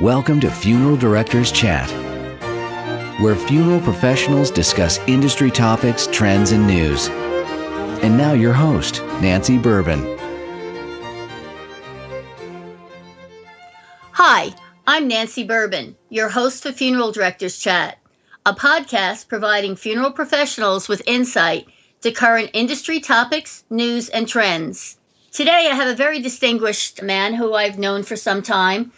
Welcome to Funeral Directors Chat, where funeral professionals discuss industry topics, trends, and news. And now, your host, Nancy Bourbon. Hi, I'm Nancy Bourbon, your host for Funeral Directors Chat, a podcast providing funeral professionals with insight to current industry topics, news, and trends. Today, I have a very distinguished man who I've known for some time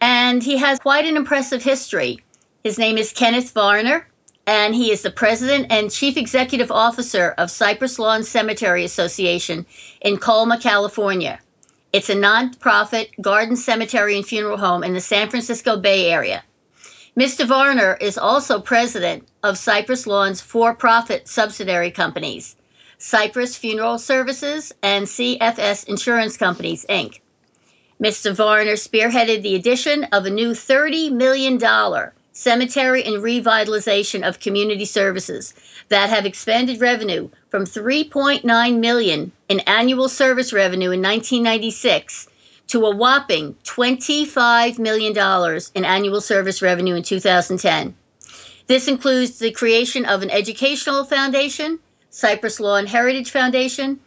and he has quite an impressive history. His name is Kenneth Varner, and he is the president and chief executive officer of Cypress Lawn Cemetery Association in Colma, California. It's a nonprofit garden cemetery and funeral home in the San Francisco Bay Area. Mr. Varner is also president of Cypress Lawn's for profit subsidiary companies, Cypress Funeral Services and CFS Insurance Companies, Inc. Mr. Varner spearheaded the addition of a new $30 million cemetery and revitalization of community services that have expanded revenue from 3.9 million in annual service revenue in 1996 to a whopping $25 million in annual service revenue in 2010. This includes the creation of an educational foundation, Cypress Lawn Heritage Foundation,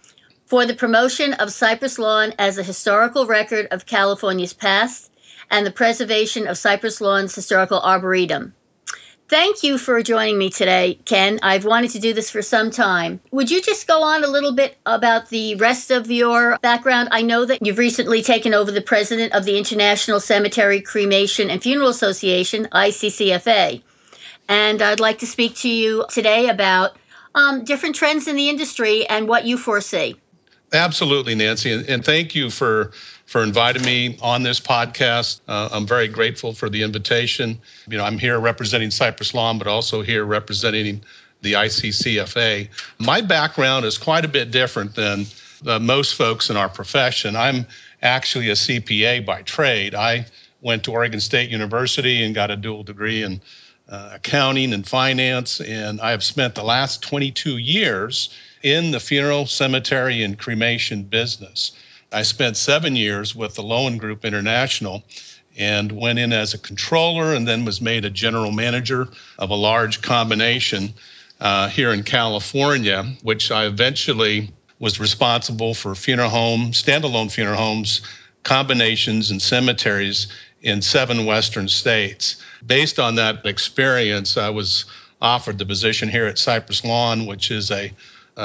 for the promotion of Cypress Lawn as a historical record of California's past and the preservation of Cypress Lawn's historical arboretum. Thank you for joining me today, Ken. I've wanted to do this for some time. Would you just go on a little bit about the rest of your background? I know that you've recently taken over the president of the International Cemetery Cremation and Funeral Association, ICCFA. And I'd like to speak to you today about um, different trends in the industry and what you foresee. Absolutely, Nancy, and, thank you for for inviting me on this podcast. Uh, I'm very grateful for the invitation. You know, I'm here representing Cypress Lawn, but also here representing the ICCFA. My background is quite a bit different than uh, most folks in our profession. I'm actually a CPA by trade. I went to Oregon State University and got a dual degree in uh, accounting and finance, and I have spent the last 22 years in the funeral, cemetery, and cremation business. I spent seven years with the Loewen Group International and went in as a controller and then was made a general manager of a large combination uh, here in California, which I eventually was responsible for funeral homes, standalone funeral homes, combinations, and cemeteries in seven Western states. Based on that experience, I was offered the position here at Cypress Lawn, which is a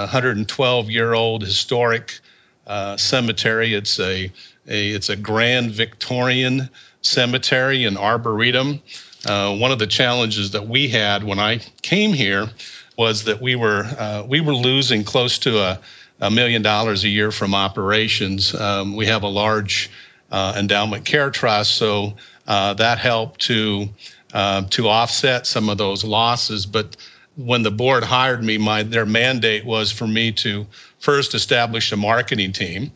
112 year old historic uh, cemetery. It's a, a it's a grand Victorian cemetery and arboretum. Uh, one of the challenges that we had when I came here was that we were uh, we were losing close to a, a million dollars a year from operations. Um, we have a large uh, endowment care trust, so uh, that helped to uh, to offset some of those losses. But when the board hired me, my their mandate was for me to first establish a marketing team,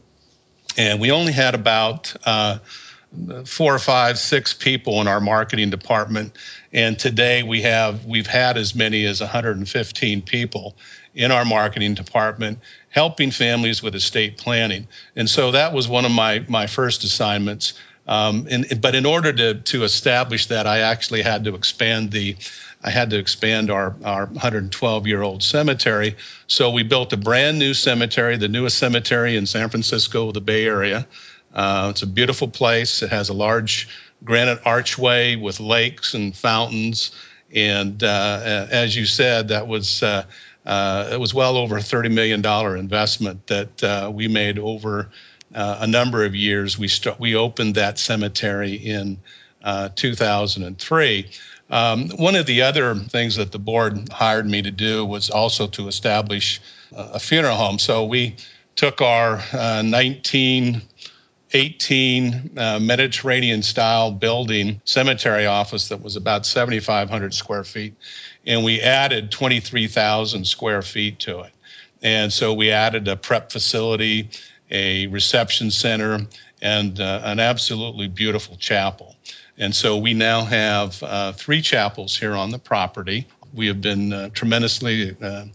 and we only had about uh, four or five, six people in our marketing department, and today we have we've had as many as 115 people in our marketing department helping families with estate planning, and so that was one of my my first assignments. Um, and, but in order to to establish that, I actually had to expand the I had to expand our, our 112 year old cemetery. So we built a brand new cemetery, the newest cemetery in San Francisco, the Bay Area. Uh, it's a beautiful place. It has a large granite archway with lakes and fountains. And uh, as you said, that was uh, uh it was well over a $30 million investment that uh, we made over uh, a number of years. We st- we opened that cemetery in 2003. Um, one of the other things that the board hired me to do was also to establish a funeral home. So we took our uh, 1918 uh, Mediterranean style building cemetery office that was about 7,500 square feet, and we added 23,000 square feet to it. And so we added a prep facility, a reception center, and uh, an absolutely beautiful chapel. And so we now have uh, three chapels here on the property. We have been uh, tremendously uh,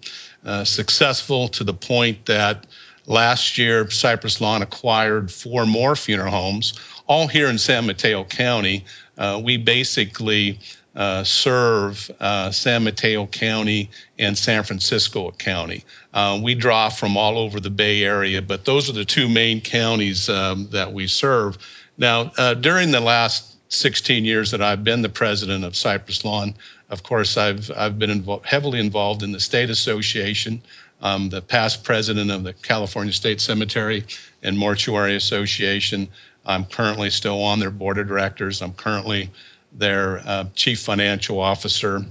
uh, successful to the point that last year Cypress Lawn acquired four more funeral homes, all here in San Mateo County. Uh, we basically uh, serve uh, San Mateo County and San Francisco County. Uh, we draw from all over the Bay Area, but those are the two main counties um, that we serve. Now, uh, during the last 16 years that I've been the president of Cypress Lawn, of course, I've I've been heavily involved in the state association. I'm the past president of the California State Cemetery and Mortuary Association. I'm currently still on their board of directors. I'm currently their uh, chief financial officer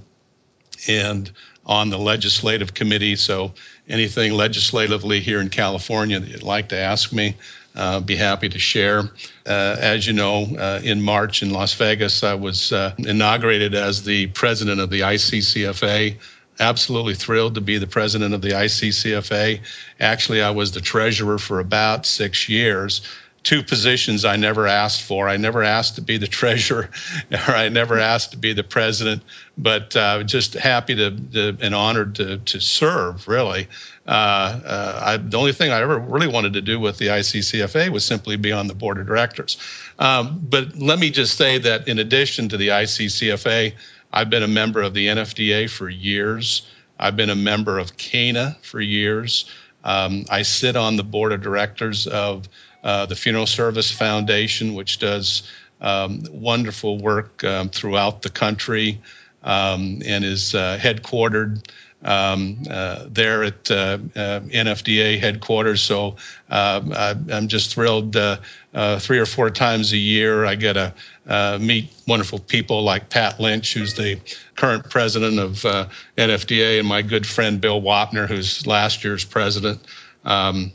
and on the legislative committee. So anything legislatively here in California that you'd like to ask me, uh, be happy to share. Uh, as you know, uh, in March in Las Vegas, I was uh, inaugurated as the president of the ICCFA. Absolutely thrilled to be the president of the ICCFA. Actually, I was the treasurer for about six years two positions I never asked for. I never asked to be the treasurer, or I never asked to be the president, but uh, just happy to, to, and honored to, to serve, really. Uh, uh, I, the only thing I ever really wanted to do with the ICCFA was simply be on the board of directors. Um, but let me just say that in addition to the ICCFA, I've been a member of the NFDA for years. I've been a member of CANA for years. Um, I sit on the board of directors of uh, the Funeral Service Foundation, which does um, wonderful work um, throughout the country um, and is uh, headquartered um, uh, there at uh, uh, NFDA headquarters. So um, I, am just thrilled. three or four times a year, I get to meet wonderful people like Pat Lynch, who's the current president of NFDA, and my good friend Bill Wappner, who's last year's president. Um,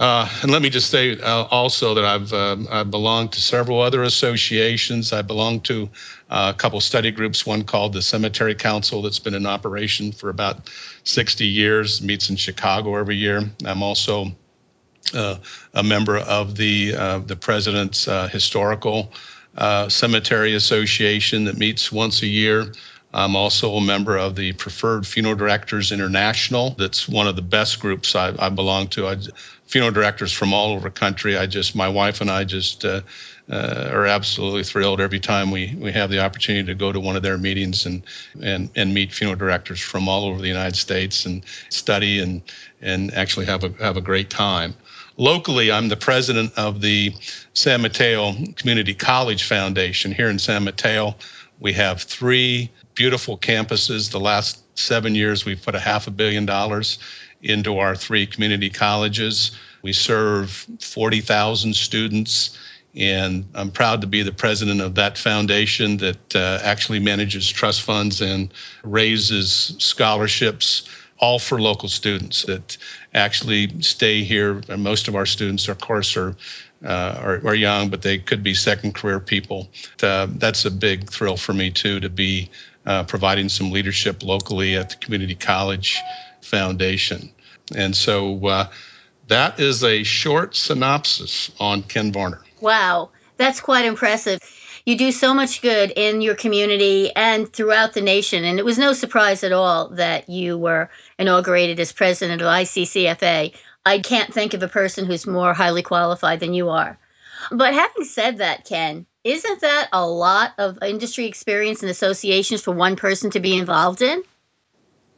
uh, and let me just say uh, also that I've uh, I belong to several other associations. I belong to uh, a couple study groups. One called the Cemetery Council that's been in operation for about 60 years. Meets in Chicago every year. I'm also uh, a member of the uh, the President's Historical Cemetery Association that meets once a year. I'm also a member of the Preferred Funeral Directors International. That's one of the best groups I, I belong to. I, funeral directors from all over the country. I just, my wife and I just uh, uh, are absolutely thrilled every time we, we have the opportunity to go to one of their meetings and, and, and meet funeral directors from all over the United States and study and, and actually have a, have a great time. Locally, I'm the president of the San Mateo Community College Foundation here in San Mateo. We have three beautiful campuses. The last seven years, we've put a half a billion dollars into our three community colleges. We serve 40,000 students, and I'm proud to be the president of that foundation that uh, actually manages trust funds and raises scholarships, all for local students that actually stay here. And most of our students, of course, are uh, are, are, young, but they could be second career people. Uh, that's a big thrill for me too to be uh, providing some leadership locally at the community college Foundation. And so uh, that is a short synopsis on Ken Varner. Wow, that's quite impressive. You do so much good in your community and throughout the nation. And it was no surprise at all that you were inaugurated as president of ICCFA. I can't think of a person who's more highly qualified than you are. But having said that, Ken, isn't that a lot of industry experience and associations for one person to be involved in?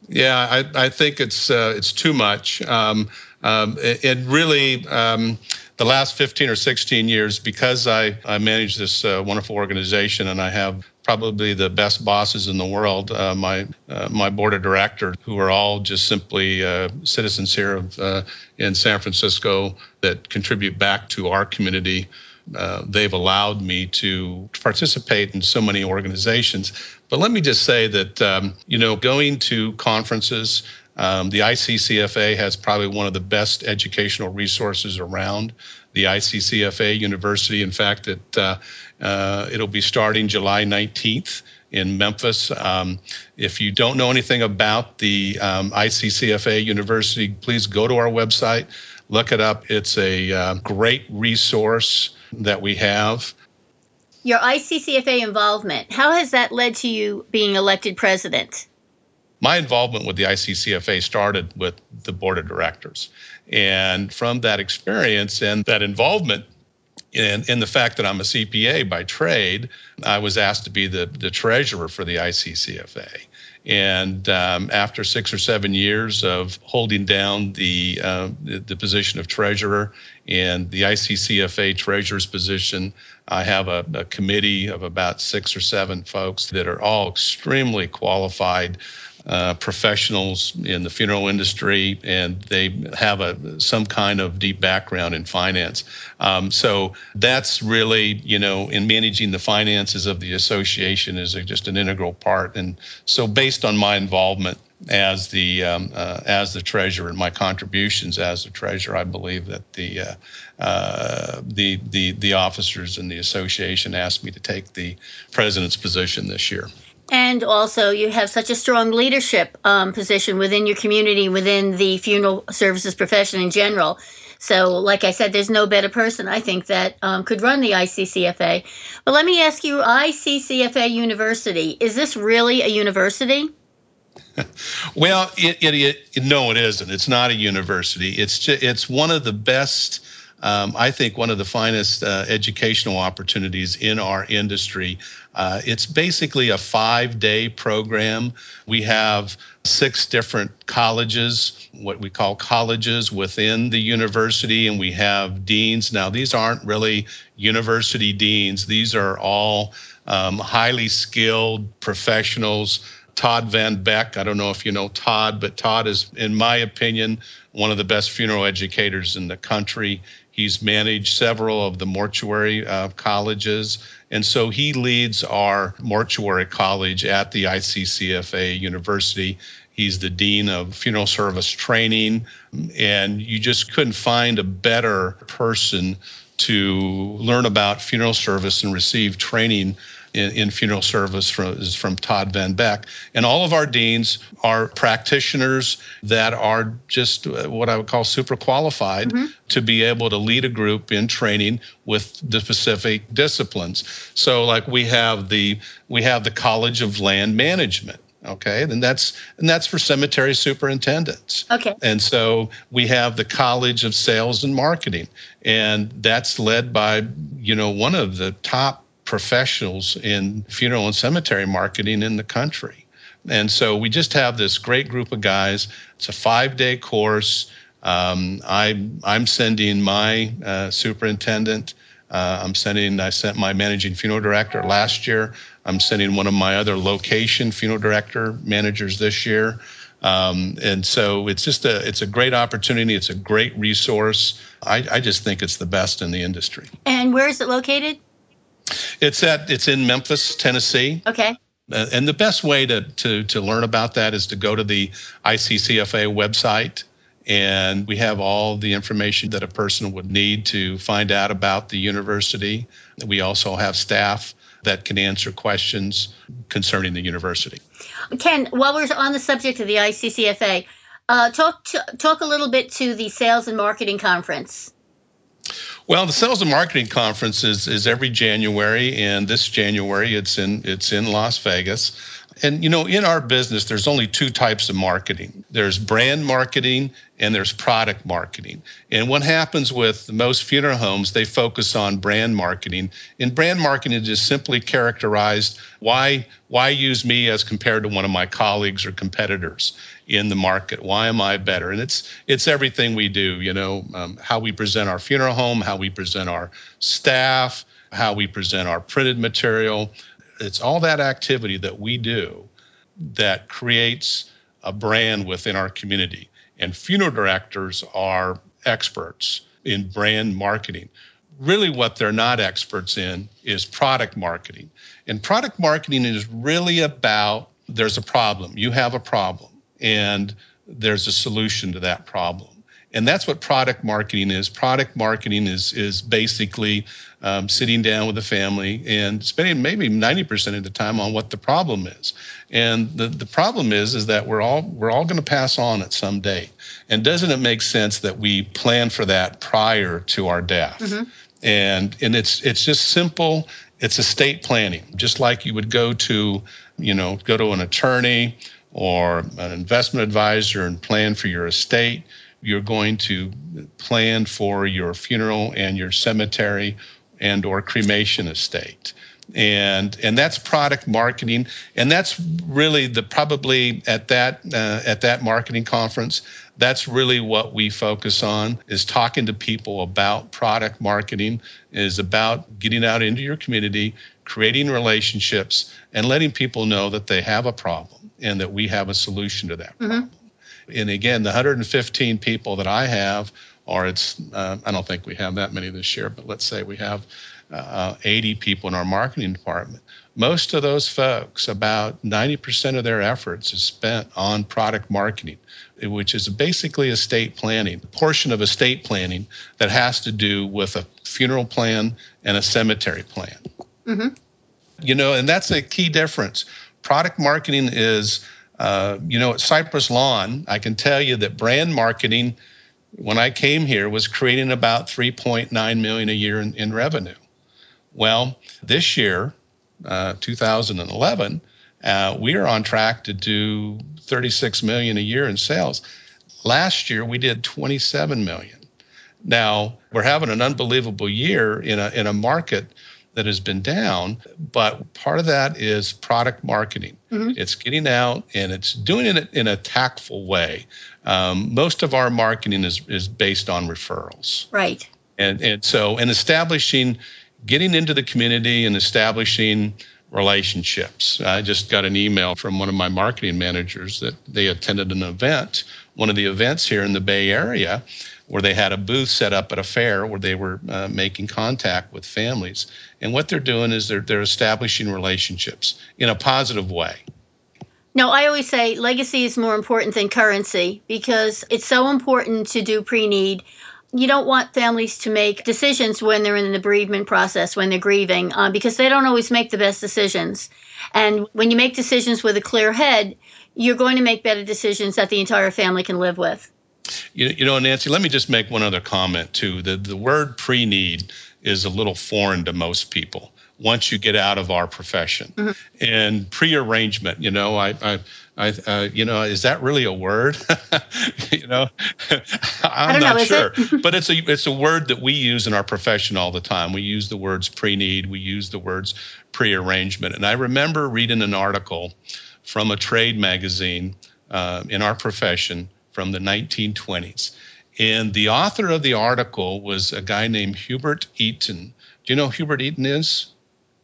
Yeah, I, I think it's uh, it's too much. Um, um, it, it, really um, the last 15 or 16 years because I, I manage this uh, wonderful organization and I have probably the best bosses in the world. Uh, my uh, my board of directors, who are all just simply uh, citizens here of, uh, in San Francisco that contribute back to our community. Uh, they've allowed me to participate in so many organizations. But let me just say that, um, you know, going to conferences, um, the ICCFA has probably one of the best educational resources around. The ICCFA University, in fact, it, uh, uh, it'll be starting July 19th in Memphis. Um, if you don't know anything about the um, ICCFA University, please go to our website, look it up. It's a uh, great resource that we have. Your ICCFA involvement, how has that led to you being elected president? My involvement with the ICCFA started with the board of directors. And from that experience and that involvement, and, and the fact that I'm a CPA by trade, I was asked to be the, the treasurer for the ICCFA. And um, after six or seven years of holding down the, uh, the, position of treasurer and the ICCFA treasurer's position, I have a, a committee of about six or seven folks that are all extremely qualified uh, professionals in the funeral industry, and they have a some kind of deep background in finance. Um, so that's really, you know, in managing the finances of the association is just an integral part. And so, based on my involvement as the um, uh, as the treasurer and my contributions as the treasurer, I believe that the uh, uh, the the the officers in the association asked me to take the president's position this year and also you have such a strong leadership um, position within your community within the funeral services profession in general. So like i said there's no better person i think that um, could run the iccfa but let me ask you iccfa university is this really a university? Well it, it, it, no it isn't. It's not a university. It's just, it's one of the best um, I think one of the finest uh, educational opportunities in our industry. Uh, it's basically a five day program. We have six different colleges, what we call colleges within the university, and we have deans. Now, these aren't really university deans, these are all um, highly skilled professionals. Todd Van Beck, I don't know if you know Todd, but Todd is, in my opinion, one of the best funeral educators in the country. He's managed several of the mortuary uh, colleges. And so he leads our mortuary college at the ICCFA University. He's the dean of funeral service training. And you just couldn't find a better person to learn about funeral service and receive training in, in funeral service from, is from Todd Van Beck. And all of our deans are practitioners that are just what I would call super qualified mm-hmm. to be able to lead a group in training with the specific disciplines. So like we have the we have the College of Land Management okay and that's and that's for cemetery superintendents okay and so we have the college of sales and marketing and that's led by you know one of the top professionals in funeral and cemetery marketing in the country. And so we just have this great group of guys. It's a five day course. Um, I, I'm sending my uh, superintendent. Uh, I'm sending, I sent my managing funeral director last year. I'm sending one of my other location funeral director managers this year. Um, and so it's just a it's a great opportunity. It's a great resource. I, I just think it's the best in the industry. And where is it located? It's at it's in Memphis, Tennessee. Okay. Uh, and the best way to, to to learn about that is to go to the ICCFA website, and we have all the information that a person would need to find out about the university. We also have staff that can answer questions concerning the university. Ken, while we're on the subject of the ICCFA, uh, talk to, talk a little bit to the sales and marketing conference. Well, the sales and marketing conference is, is every January, and this January it's in it's in Las Vegas. And you know, in our business, there's only two types of marketing. There's brand marketing and there's product marketing. And what happens with most funeral homes, they focus on brand marketing. And brand marketing is simply characterized why why use me as compared to one of my colleagues or competitors in the market? Why am I better? And it's it's everything we do. You know, um, how we present our funeral home, how we present our staff, how we present our printed material it's all that activity that we do that creates a brand within our community. And funeral directors are experts in brand marketing. Really, what they're not experts in is product marketing. And product marketing is really about there's a problem, you have a problem, and there's a solution to that problem and that's what product marketing is. Product marketing is is basically um, sitting down with the family and spending maybe 90% of the time on what the problem is. And the, the problem is is that we're all we're all going to pass on at some day. And doesn't it make sense that we plan for that prior to our death? Mm-hmm. And and it's it's just simple. It's estate planning, just like you would go to, you know, go to an attorney or an investment advisor and plan for your estate you're going to plan for your funeral and your cemetery and or cremation estate. And and that's product marketing. And that's really the probably at that uh, at that marketing conference that's really what we focus on is talking to people about product marketing is about getting out into your community creating relationships and letting people know that they have a problem and that we have a solution to that mm-hmm. problem and again the 115 people that i have or it's uh, i don't think we have that many this year but let's say we have uh, 80 people in our marketing department. Most of those folks, about 90% of their efforts is spent on product marketing, which is basically estate planning, a portion of estate planning that has to do with a funeral plan and a cemetery plan. Mm-hmm. You know, and that's a key difference. Product marketing is, uh, you know, at Cypress Lawn, I can tell you that brand marketing, when I came here, was creating about 3.9 million a year in, in revenue. Well, this year, uh, 2011, uh, we are on track to do 36 million a year in sales. Last year, we did 27 million. Now we're having an unbelievable year in a in a market that has been down, but part of that is product marketing. Mm-hmm. It's getting out and it's doing it in a tactful way. Um, most of our marketing is is based on referrals. Right. And and so and establishing getting into the community and establishing relationships. I just got an email from one of my marketing managers that they attended an event, one of the events here in the Bay Area, where they had a booth set up at a fair where they were uh, making contact with families. And what they're doing is they're, they're establishing relationships in a positive way. No, I always say legacy is more important than currency because it's so important to do pre need you don't want families to make decisions when they're in the bereavement process, when they're grieving, uh, because they don't always make the best decisions. And when you make decisions with a clear head, you're going to make better decisions that the entire family can live with. You, you know, Nancy, let me just make one other comment too. The, the word pre need is a little foreign to most people once you get out of our profession. Mm-hmm. And pre-arrangement, you know, I, I, I uh, you know, is that really a word? you know, I'm not know, sure, it? but it's a it's a word that we use in our profession all the time. We use the words pre-need, we use the words pre-arrangement, and I remember reading an article from a trade magazine uh, in our profession from the 1920s. And the author of the article was a guy named Hubert Eaton. Do you know who Hubert Eaton is?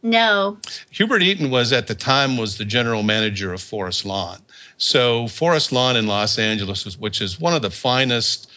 No. Hubert Eaton was at the time was the general manager of Forest Lawn. So Forest Lawn in Los Angeles, which is one of the finest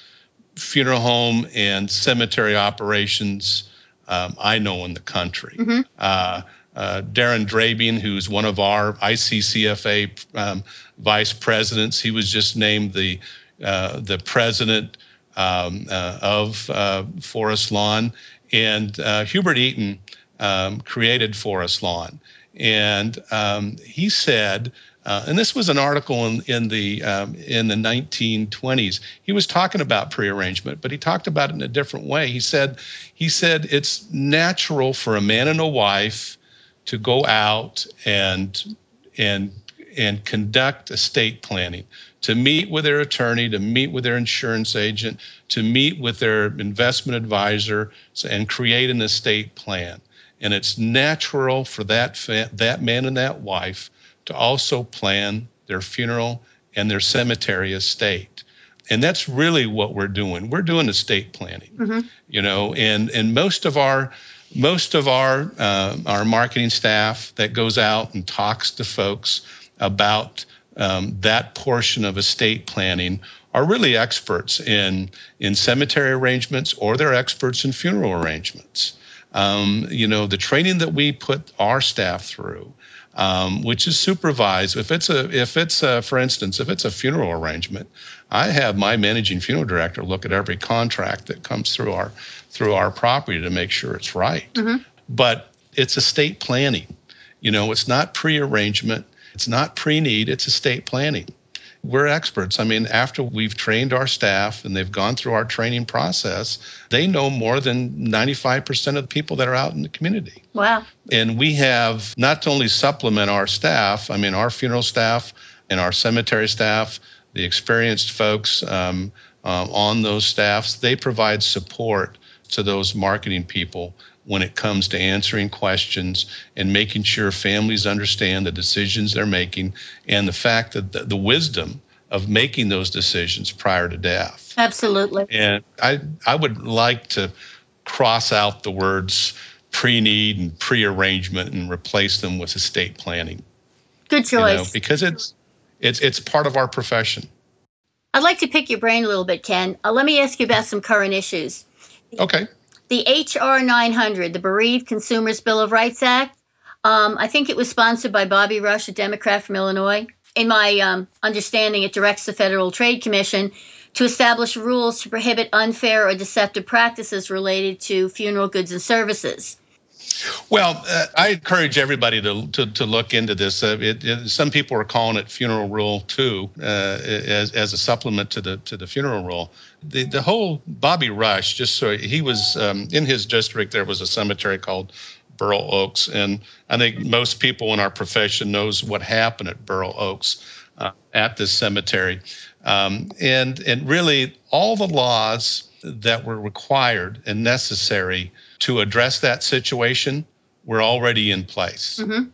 funeral home and cemetery operations um, I know in the country. Mm-hmm. Uh, uh, Darin Drabing, who's one of our ICCFA um, vice presidents, he was just named the the president um, uh, of uh, Forest Lawn, and uh, Hubert Eaton um, created Forest Lawn. And um, he said, uh, and this was an article in, in the um, in the 1920s. He was talking about prearrangement, but he talked about it in a different way. He said he said it's natural for a man and a wife to go out and and and conduct estate planning, to meet with their attorney, to meet with their insurance agent, to meet with their investment advisor, and create an estate plan. And it's natural for that fa- that man and that wife to also plan their funeral and their cemetery estate. And that's really what we're doing. We're doing estate planning mm-hmm. you know and and most of our most of our uh, our marketing staff that goes out and talks to folks about um, that portion of estate planning are really experts in in cemetery arrangements or they're experts in funeral arrangements um, you know, the training that we put our staff through, um, which is supervised. If it's a, if it's a, for instance, if it's a funeral arrangement, I have my managing funeral director look at every contract that comes through our through our property to make sure it's right. Mm-hmm. But it's estate planning. You know, it's not pre-arrangement. It's not pre-need. It's estate planning we're experts. I mean, after we've trained our staff and they've gone through our training process, they know more than 95% of the people that are out in the community. Wow. And we have not to only supplement our staff, I mean, our funeral staff and our cemetery staff, the experienced folks um, um, on those staffs, they provide support to those marketing people when it comes to answering questions and making sure families understand the decisions they're making and the fact that the, the wisdom of making those decisions prior to death. Absolutely. And I I would like to cross out the words pre-need and pre-arrangement and replace them with estate planning. Good choice. You know, because it's it's it's part of our profession. I'd like to pick your brain a little bit, Ken. Uh, let me ask you about some current issues. Okay. The HR 900, the Bereaved Consumers Bill of Rights Act. Um, I think it was sponsored by Bobby Rush, a Democrat from Illinois. In my um, understanding, it directs the Federal Trade Commission to establish rules to prohibit unfair or deceptive practices related to funeral goods and services. Well, uh, I encourage everybody to, to, to look into this. Uh, it, it, some people are calling it Funeral Rule Two uh, as, as a supplement to the to the Funeral Rule. The the whole Bobby Rush, just so he was um, in his district, there was a cemetery called Burr Oaks, and I think most people in our profession knows what happened at Burr Oaks uh, at this cemetery, um, and and really all the laws that were required and necessary to address that situation were already in place. Mm-hmm.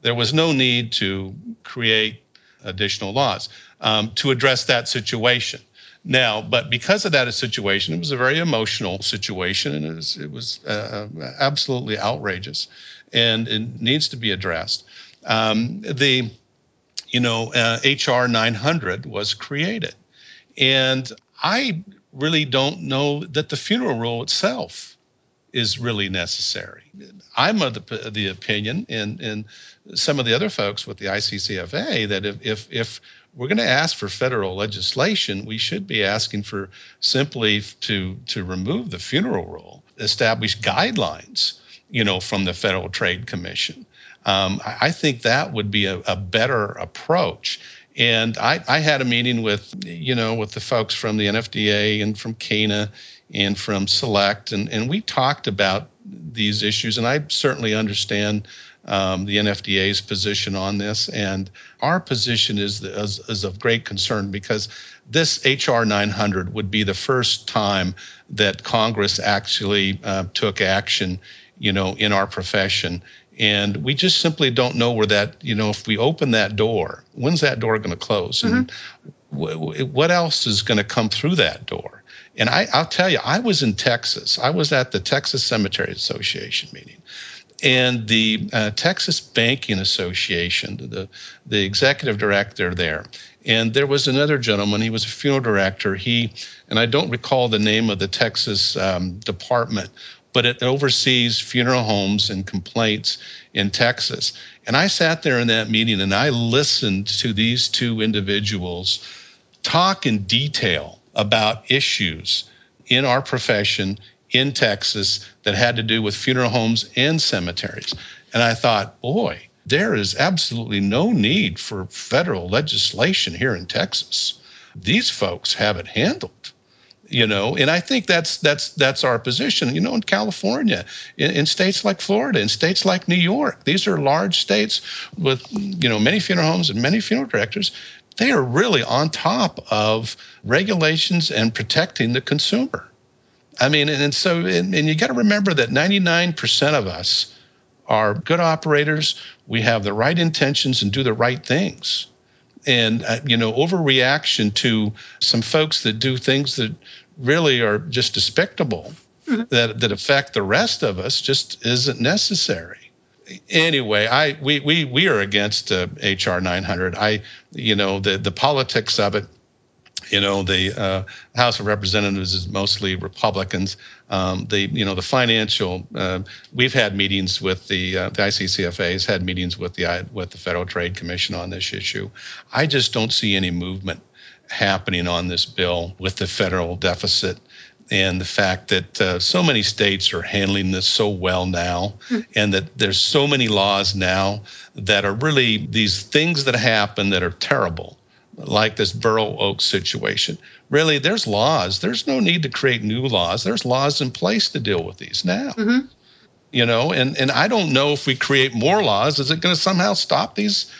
There was no need to create additional laws um, to address that situation. Now, but because of that situation, it was a very emotional situation, and it was, it was uh, absolutely outrageous, and it needs to be addressed. Um, the, you know, uh, HR 900 was created, and I really don't know that the funeral rule itself is really necessary. I'm of the, the opinion, and, and some of the other folks with the ICCFA, that if, if, if we're going to ask for federal legislation, we should be asking for simply to, to remove the funeral rule, establish guidelines, you know, from the Federal Trade Commission. Um, I think that would be a, a better approach. And I, I, had a meeting with, you know, with the folks from the NFDA and from CANA and from Select, and, and we talked about these issues. And I certainly understand um, the NFDA's position on this, and our position is, is, is of great concern because this HR 900 would be the first time that Congress actually uh, took action, you know, in our profession. And we just simply don't know where that, you know, if we open that door, when's that door going to close? Mm-hmm. And w- what else is going to come through that door? And I, I'll tell you, I was in Texas. I was at the Texas Cemetery Association meeting. And the uh, Texas Banking Association, the, the executive director there, and there was another gentleman, he was a funeral director. He, and I don't recall the name of the Texas um, department, but it oversees funeral homes and complaints in Texas. And I sat there in that meeting and I listened to these two individuals talk in detail about issues in our profession in Texas that had to do with funeral homes and cemeteries. And I thought, boy, there is absolutely no need for federal legislation here in Texas. These folks have it handled you know and i think that's that's that's our position you know in california in, in, states like florida in states like new york these are large states with you know many funeral homes and many funeral directors they are really on top of regulations and protecting the consumer. I mean, and, and so, and, and you got to remember that 99% of us are good operators. We have the right intentions and do the right things. And, uh, you know, overreaction to some folks that do things that really are just despicable mm-hmm. that, that affect the rest of us just isn't necessary anyway, I we we we are against uh, HR 900. I you know the the politics of it. You know the uh, House of Representatives is mostly Republicans. Um, the you know the financial. Uh, we've had meetings with the uh, the ICCFA has had meetings with the with the Federal Trade Commission on this issue. I just don't see any movement happening on this bill with the federal deficit and the fact that uh, so many states are handling this so well now, mm. and that there's so many laws now that are really these things that happen that are terrible, like this Burr Oak situation. Really, there's laws. There's no need to create new laws. There's laws in place to deal with these now. Mm-hmm. You know, and and I don't know if we create more laws, is it going to somehow stop these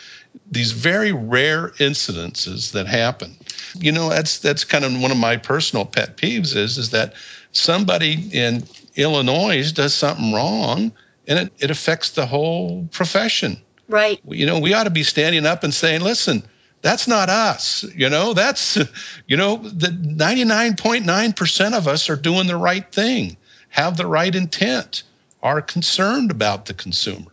these very rare incidences that happen. You know, that's that's kind of one of my personal pet peeves is is that somebody in Illinois does something wrong and it, it affects the whole profession. Right. You know, we ought to be standing up and saying, listen, that's not us. You know, that's, you know, the 99.9% of us are doing the right thing, have the right intent, are concerned about the consumer.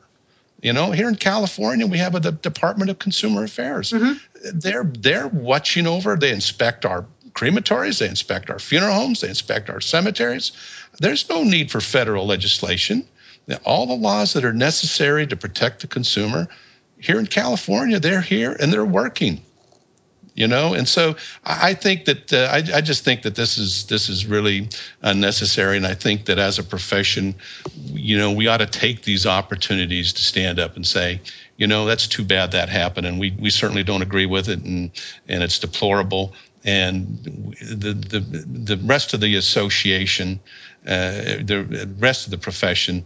You know, here in California, we have a the Department of Consumer Affairs. Mm-hmm. They're they're watching over. They inspect our crematories, they inspect our funeral homes, they inspect our cemeteries. There's no need for federal legislation. All the laws that are necessary to protect the consumer here in California, they're here and they're working. You know, and so I think that uh, I, I just think that this is this is really unnecessary, and I think that as a profession, you know, we ought to take these opportunities to stand up and say, you know, that's too bad that happened, and we we certainly don't agree with it, and and it's deplorable. And the the the rest of the association, uh, the rest of the profession,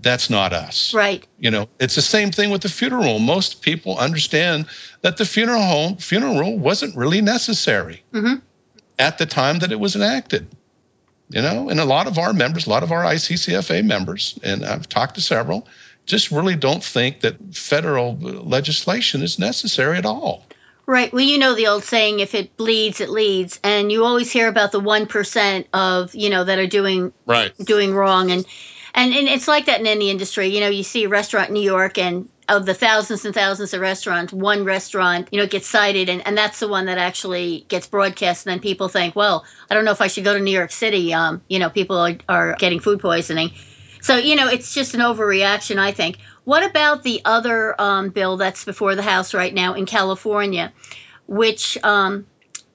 that's not us. Right. You know, it's the same thing with the funeral. Most people understand that the funeral home funeral wasn't really necessary mm-hmm. at the time that it was enacted. You know, and a lot of our members, a lot of our ICCFA members, and I've talked to several, just really don't think that federal legislation is necessary at all. Right. Well, you know the old saying, if it bleeds, it leads. And you always hear about the 1% of, you know, that are doing right. doing wrong. And, and, and it's like that in any industry. You know, you see a restaurant in New York and of the thousands and thousands of restaurants, one restaurant, you know, gets cited and, and that's the one that actually gets broadcast. And then people think, well, I don't know if I should go to New York City. Um, you know, people are, are getting food poisoning. So, you know, it's just an overreaction, I think. What about the other um, bill that's before the House right now in California, which um,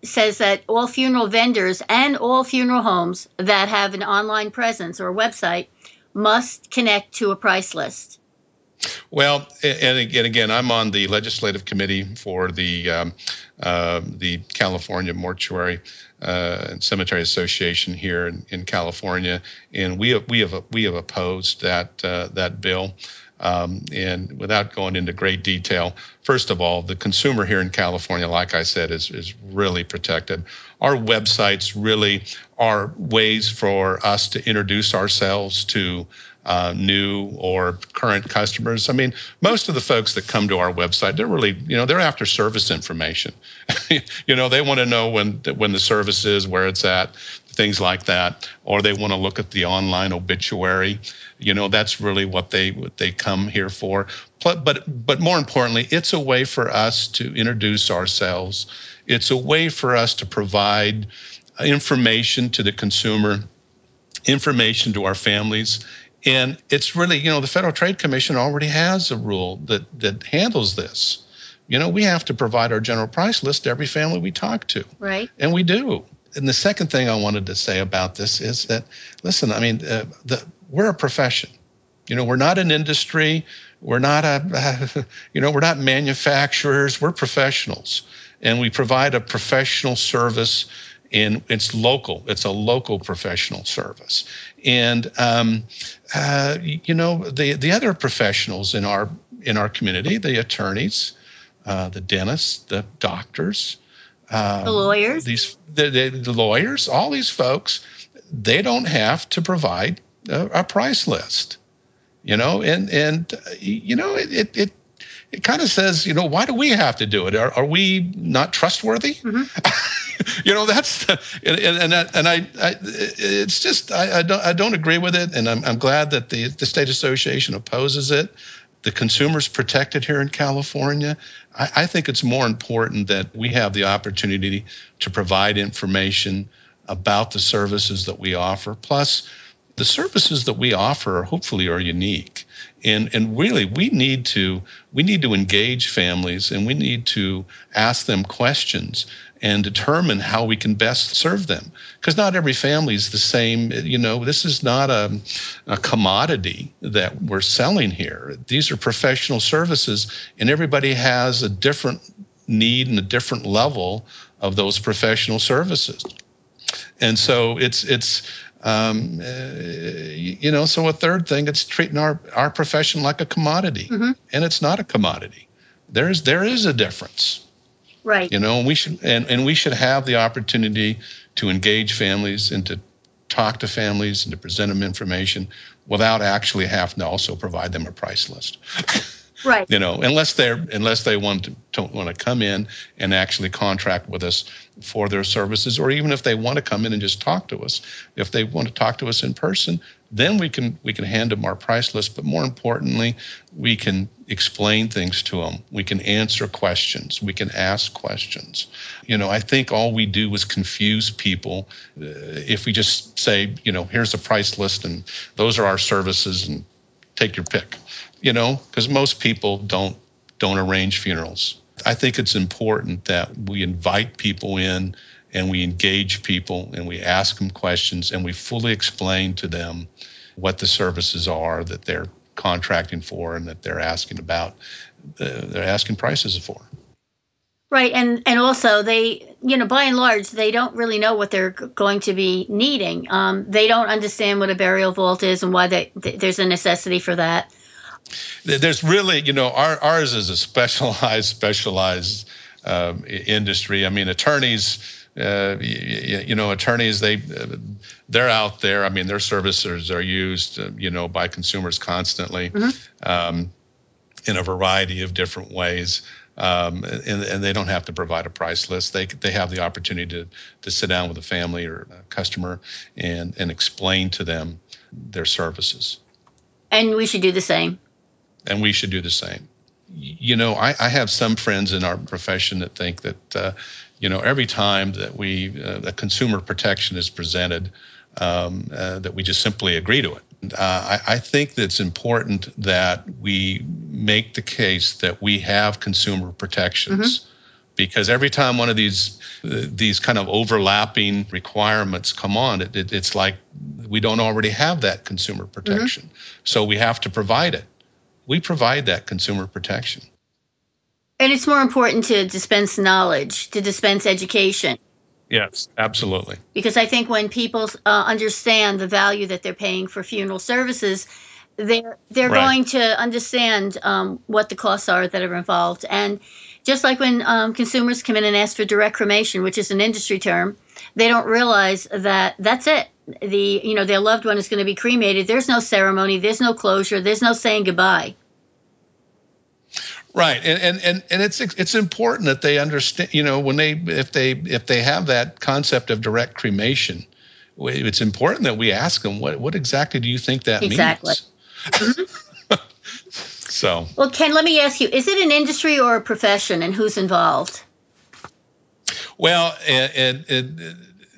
says that all funeral vendors and all funeral homes that have an online presence or website must connect to a price list? Well, and again, again, I'm on the legislative committee for the um, uh, the California Mortuary uh, and Cemetery Association here in, in California, and we have we have we have opposed that uh, that bill. Um, and without going into great detail, first of all, the consumer here in California, like I said, is, is really protected. Our websites really are ways for us to introduce ourselves to uh, new or current customers. I mean, most of the folks that come to our website, they're really, you know, they're after service information. you know, they want to know when when the service is, where it's at, things like that, or they want to look at the online obituary. You know, that's really what they what they come here for. But but more importantly, it's a way for us to introduce ourselves. It's a way for us to provide information to the consumer, information to our families, and it's really, you know, the Federal Trade Commission already has a rule that that handles this. You know, we have to provide our general price list to every family we talk to. Right. And we do. And the second thing I wanted to say about this is that, listen, I mean, uh, the, we're a profession. You know, we're not an industry. We're not a, you know, we're not manufacturers. We're professionals, and we provide a professional service and it's local. It's a local professional service, and um, uh, you know the the other professionals in our in our community, the attorneys, uh, the dentists, the doctors, um, the lawyers, these the, the, the, lawyers, all these folks, they don't have to provide a, a price list, you know, and and you know it it. it it kind of says, you know, why do we have to do it? Are, are we not trustworthy? Mm-hmm. you know that's and and and, and I, I, it's just I, I don't I don't agree with it, and I'm I'm glad that the the state association opposes it. The consumer's protected here in California. I, I think it's more important that we have the opportunity to provide information about the services that we offer. Plus, the services that we offer hopefully are unique and and really we need to we need to engage families and we need to ask them questions and determine how we can best serve them. Because not every family is the same. You know, this is not a, a commodity that we're selling here. These are professional services, and everybody has a different need and a different level of those professional services. And so it's it's um, you know so a third thing it's treating our our profession like a commodity, mm-hmm. and it's not a commodity. There's there is a difference. Right. You know, and we should and, and we should have the opportunity to engage families and to talk to families and to present them information without actually having to also provide them a price list. Right. you know, unless they're unless they want to don't want to come in and actually contract with us for their services, or even if they want to come in and just talk to us. If they want to talk to us in person, then we can we can hand them our price list. But more importantly, we can explain things to them. We can answer questions. We can ask questions. You know, I think all we do is confuse people uh, if we just say, you know, here's the price list and those are our services and take your pick you know, because most people don't don't arrange funerals. I think it's important that we invite people in and we engage people and we ask them questions and we fully explain to them what the services are that they're contracting for and that they're asking about uh, they're asking prices for right and and also they you know by and large they don't really know what they're going to be needing um, they don't understand what a burial vault is and why they, there's a necessity for that there's really, you know, our, ours is a specialized, specialized um, industry. I mean, attorneys. Uh, you, you, know, attorneys they they're out there. I mean, their services are used, uh, you know, by consumers constantly mm-hmm. um, in a variety of different ways. Um, and, and, they don't have to provide a price list. They they have the opportunity to to sit down with a family or a customer and and explain to them their services. And we should do the same and we should do the same. You know, I, I have some friends in our profession that think that, uh, you know, every time that we, uh, consumer protection is presented, um, uh, that we just simply agree to it. Uh, I, I, think that it's important that we make the case that we have consumer protections. Mm-hmm. Because every time one of these uh, these kind of overlapping requirements come on, it, it, it's like we don't already have that consumer protection, mm-hmm. so we have to provide it we provide that consumer protection. And it's more important to dispense knowledge, to dispense education. Yes, absolutely. Because I think when people uh, understand the value that they're paying for funeral services, they're they're right. going to understand um, what the costs are that are involved. And just like when um, consumers come in and ask for direct cremation, which is an industry term, they don't realize that that's it. The you know their loved one is going to be cremated. There's no ceremony. There's no closure. There's no saying goodbye. Right, and, and and and it's it's important that they understand. You know, when they if they if they have that concept of direct cremation, it's important that we ask them what what exactly do you think that exactly. means. Mm-hmm. so. Well, Ken, let me ask you: Is it an industry or a profession, and who's involved? Well,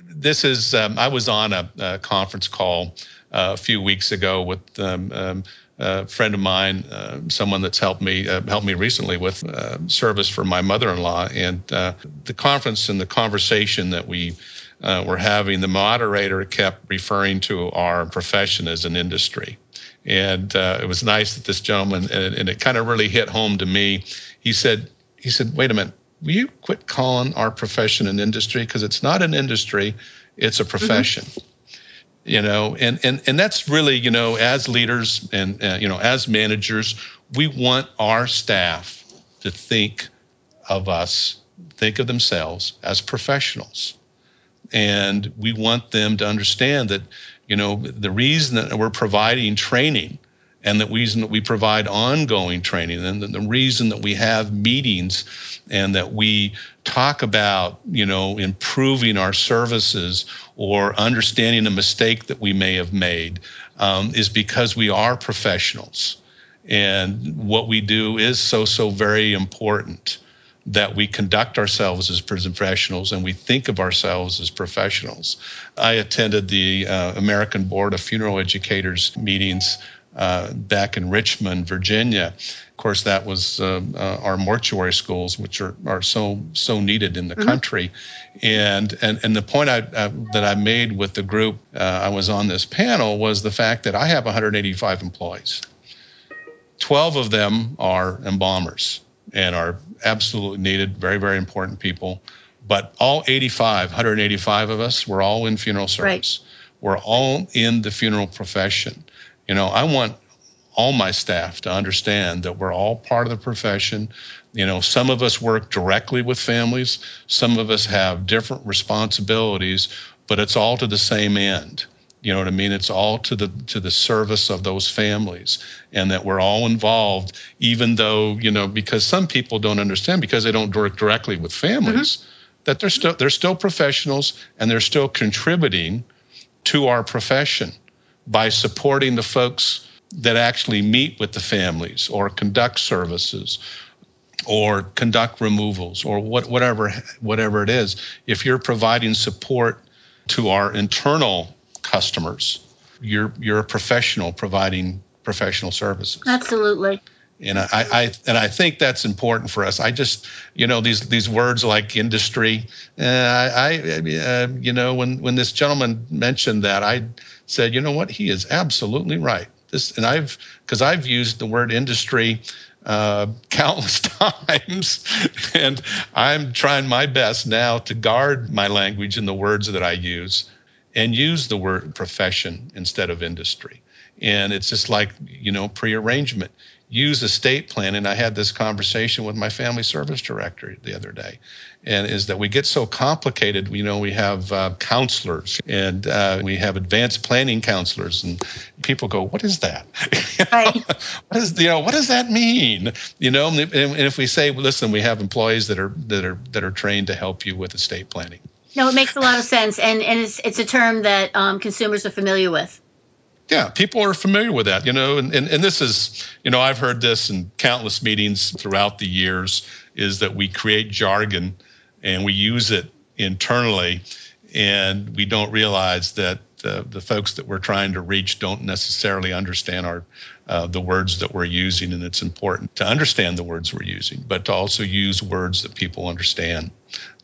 this is um, I was on a, a conference call uh, a few weeks ago with um, um, a friend of mine, uh, someone that's helped me uh, helped me recently with uh, service for my mother-in-law, and uh, the conference and the conversation that we uh, were having, the moderator kept referring to our profession as an industry, and uh, it was nice that this gentleman, and, and it kind of really hit home to me. He said, he said, wait a minute, will you quit calling our profession an industry because it's not an industry, it's a mm-hmm. profession. Mm-hmm you know and and and that's really you know as leaders and uh, you know as managers we want our staff to think of us think of themselves as professionals. And we want them to understand that you know the reason that we're providing training and the reason that we provide ongoing training and the reason that we have meetings and that we talk about you know improving our services or understanding a mistake that we may have made um, is because we are professionals and what we do is so so very important that we conduct ourselves as professionals and we think of ourselves as professionals. I attended the uh, American Board of Funeral Educators meetings uh, back in Richmond, Virginia. Of course, that was uh, uh, our mortuary schools, which are, are so so needed in the mm-hmm. country. And, and and the point I, uh, that I made with the group uh, I was on this panel was the fact that I have 185 employees. 12 of them are embalmers and are absolutely needed, very very important people. But all 85, 185 of us, we're all in funeral service. Right. We're all in the funeral profession. You know, I want all my staff to understand that we're all part of the profession. You know, some of us work directly with families, some of us have different responsibilities, but it's all to the same end. You know what I mean? It's all to the to the service of those families, and that we're all involved, even though you know because some people don't understand because they don't work directly with families, mm-hmm. that they're still they're still professionals and they're still contributing to our profession by supporting the folks that actually meet with the families or conduct services or conduct removals or what, whatever whatever it is. If you're providing support to our internal customers you're you're a professional providing professional services. Absolutely and I, I and I think that's important for us. I just you know these these words like industry. Uh, I, I uh, you know when when this gentleman mentioned that, I said you know what he is absolutely right. This and I've because I've used the word industry uh, countless times, and I'm trying my best now to guard my language and the words that I use, and use the word profession instead of industry. And it's just like you know prearrangement use estate planning. I had this conversation with my family service director the other day, and is that we get so complicated. You know, we have uh, counselors and uh, we have advanced planning counselors, and people go, "What is that? Right. what is you know what does that mean? You know, and, if we say, "Listen, we have employees that are that are that are trained to help you with estate planning." No, it makes a lot of sense, and and it's it's a term that um, consumers are familiar with yeah, people are familiar with that, you know, and, and, and this is, you know, I've heard this in countless meetings throughout the years is that we create jargon and we use it internally and we don't realize that the, the folks that we're trying to reach don't necessarily understand our uh, the words that we're using and it's important to understand the words we're using but to also use words that people understand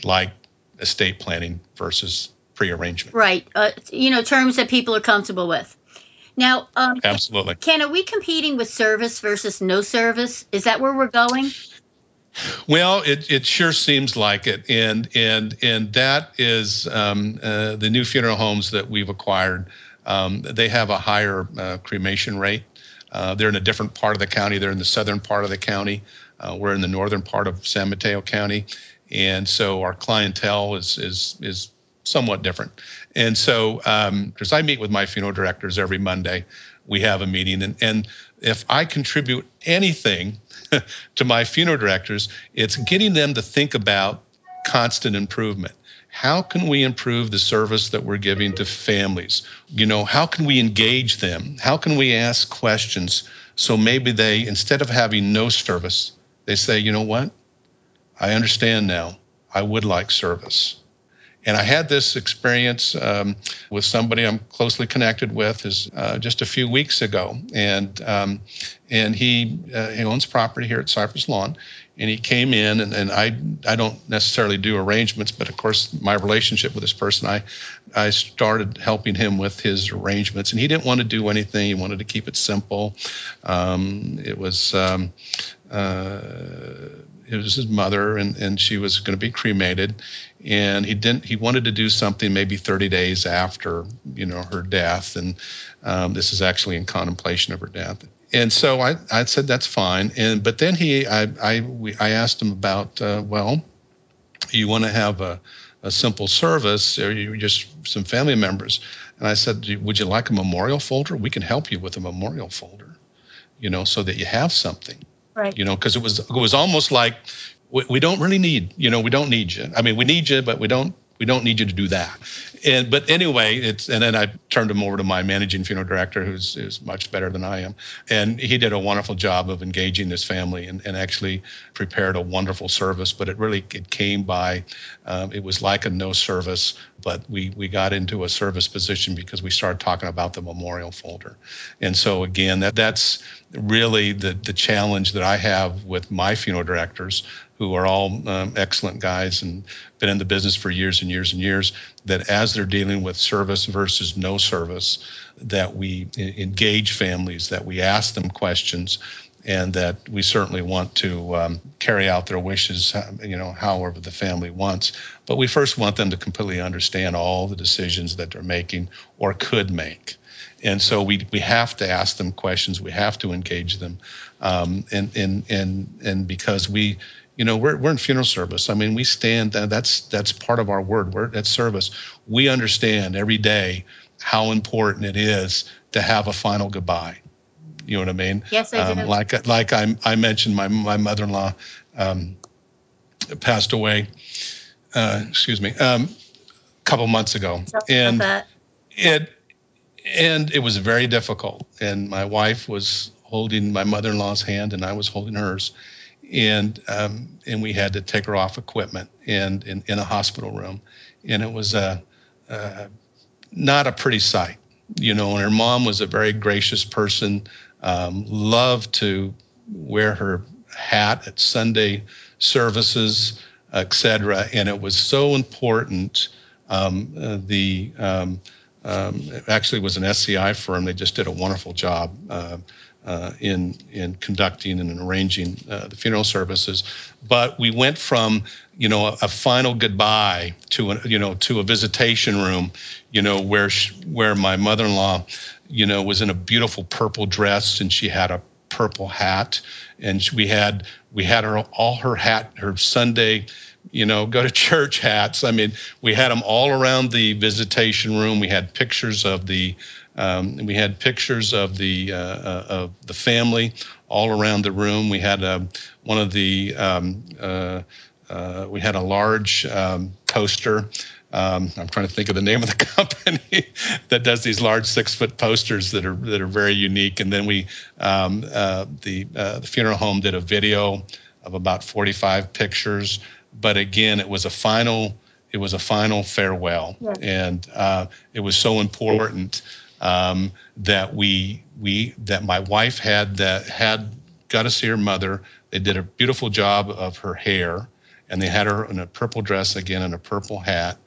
like estate planning versus prearrangement. Right uh, you know terms that people are comfortable with now, um, absolutely. Ken, are we competing with service versus no service? Is that where we're going? Well, it, it sure seems like it, and and and that is um, uh, the new funeral homes that we've acquired. Um, they have a higher uh, cremation rate. Uh, they're in a different part of the county. They're in the southern part of the county. Uh, we're in the northern part of San Mateo County, and so our clientele is is is somewhat different. And so, because um, I meet with my funeral directors every Monday, we have a meeting. And, and if I contribute anything to my funeral directors, it's getting them to think about constant improvement. How can we improve the service that we're giving to families? You know, how can we engage them? How can we ask questions so maybe they, instead of having no service, they say, you know what? I understand now. I would like service. And I had this experience um, with somebody I'm closely connected with is uh, just a few weeks ago, and um, and he uh, he owns property here at Cypress Lawn, and he came in and, and I I don't necessarily do arrangements, but of course my relationship with this person I I started helping him with his arrangements, and he didn't want to do anything. He wanted to keep it simple. Um, it was. Um, uh, it was his mother and, and she was going to be cremated and he didn't he wanted to do something maybe 30 days after you know her death. And um, this is actually in contemplation of her death. And so I, I said that's fine. And but then he I I, we, I asked him about uh, well you want to have a, a simple service or you just some family members? And I said would you like a memorial folder? We can help you with a memorial folder you know so that you have something. Right. You know, because it was it was almost like we, we don't really need you know we don't need you. I mean, we need you, but we don't we don't need you to do that. And but anyway, it's and then I turned him over to my managing funeral director, who's is much better than I am, and he did a wonderful job of engaging this family and, and actually prepared a wonderful service. But it really it came by, um, it was like a no service, but we we got into a service position because we started talking about the memorial folder, and so again that that's really the the challenge that I have with my funeral directors who are all um, excellent guys and been in the business for years and years and years that as they're dealing with service versus no service that we engage families that we ask them questions and that we certainly want to um, carry out their wishes you know however the family wants. But we first want them to completely understand all the decisions that they're making or could make. And so we we have to ask them questions. We have to engage them. Um, and and and and because we you know we're, we're in funeral service i mean we stand that's that's part of our word we're at service we understand every day how important it is to have a final goodbye. You know what I mean? Yes, I um, do. Like like I I mentioned, my my mother-in-law um, passed away. Uh, excuse me, um, a couple months ago, and it and it was very difficult. And my wife was holding my mother-in-law's hand, and I was holding hers, and um, and we had to take her off equipment and in, a hospital room, and it was a, a not a pretty sight, you know. And her mom was a very gracious person um, loved to wear her hat at Sunday services, etc. And it was so important. Um, uh, the um, um, actually was an SCI firm. They just did a wonderful job uh, uh, in in conducting and arranging uh, the funeral services. But we went from you know a, a, final goodbye to a you know to a visitation room, you know where she, where my mother-in-law you know, was in a beautiful purple dress and she had a purple hat. And we had we had her all her hat, her Sunday, you know, go to church hats. I mean, we had them all around the visitation room. We had pictures of the um, we had pictures of the uh, uh, of the family all around the room. We had uh, one of the um, uh, uh, we had a large um, poster um, I'm trying to think of the name of the company that does these large six foot posters that are that are very unique. And then we um, uh, the uh, the funeral home did a video of about 45 pictures. But again, it was a final it was a final farewell, and uh, it was so important um, that we we that my wife had that had got to see her mother. They did a beautiful job of her hair, and they had her in a purple dress again and a purple hat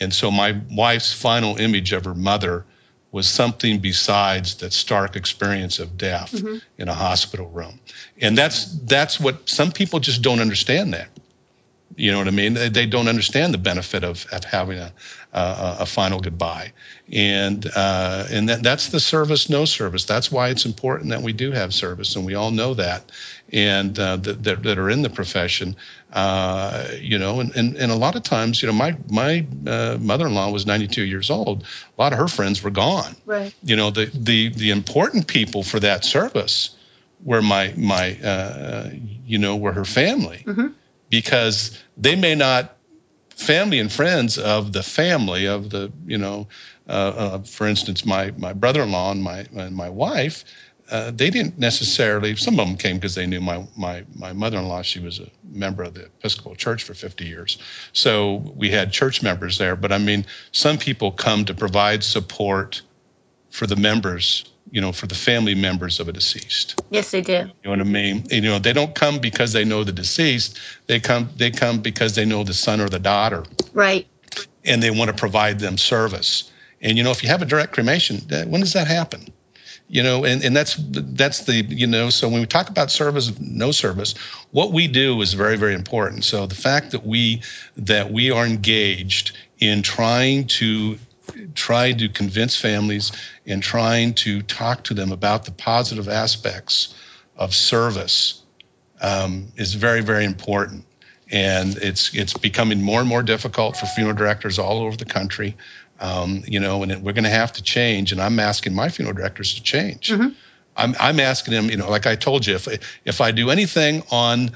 and so my wife's final image of her mother was something besides that stark experience of death mm-hmm. in a hospital room. And that's that's what some people just don't understand that. You know what I mean? They don't understand the benefit of, of having a, a, a final goodbye, and uh, and that, that's the service no service. That's why it's important that we do have service, and we all know that, and uh, that, that, that are in the profession. Uh, you know, and, and and a lot of times, you know, my my uh, mother-in-law was 92 years old. A lot of her friends were gone. Right. You know, the the the important people for that service were my my uh, you know were her family. Mm-hmm because they may not family and friends of the family of the you know uh, uh, for instance my my brother-in-law and my and my wife uh, they didn't necessarily some of them came because they knew my my my mother-in-law she was a member of the episcopal church for 50 years. So we had church members there but i mean some people come to provide support for the members you know, for the family members of a deceased. Yes, they do. You know what I mean? You know, they don't come because they know the deceased. They come they come because they know the son or the daughter. Right. And they want to provide them service. And you know, if you have a direct cremation, when does that happen? You know, and, and that's that's the you know, so when we talk about service, no service, what we do is very, very important. So the fact that we that we are engaged in trying to trying to convince families and trying to talk to them about the positive aspects of service um, is very, very important. And it's it's becoming more and more difficult for funeral directors all over the country. Um, you know, and we're going to have to change. And I'm asking my funeral directors to change. Mm-hmm. I'm, I'm asking them, you know, like I told you, if if I do anything on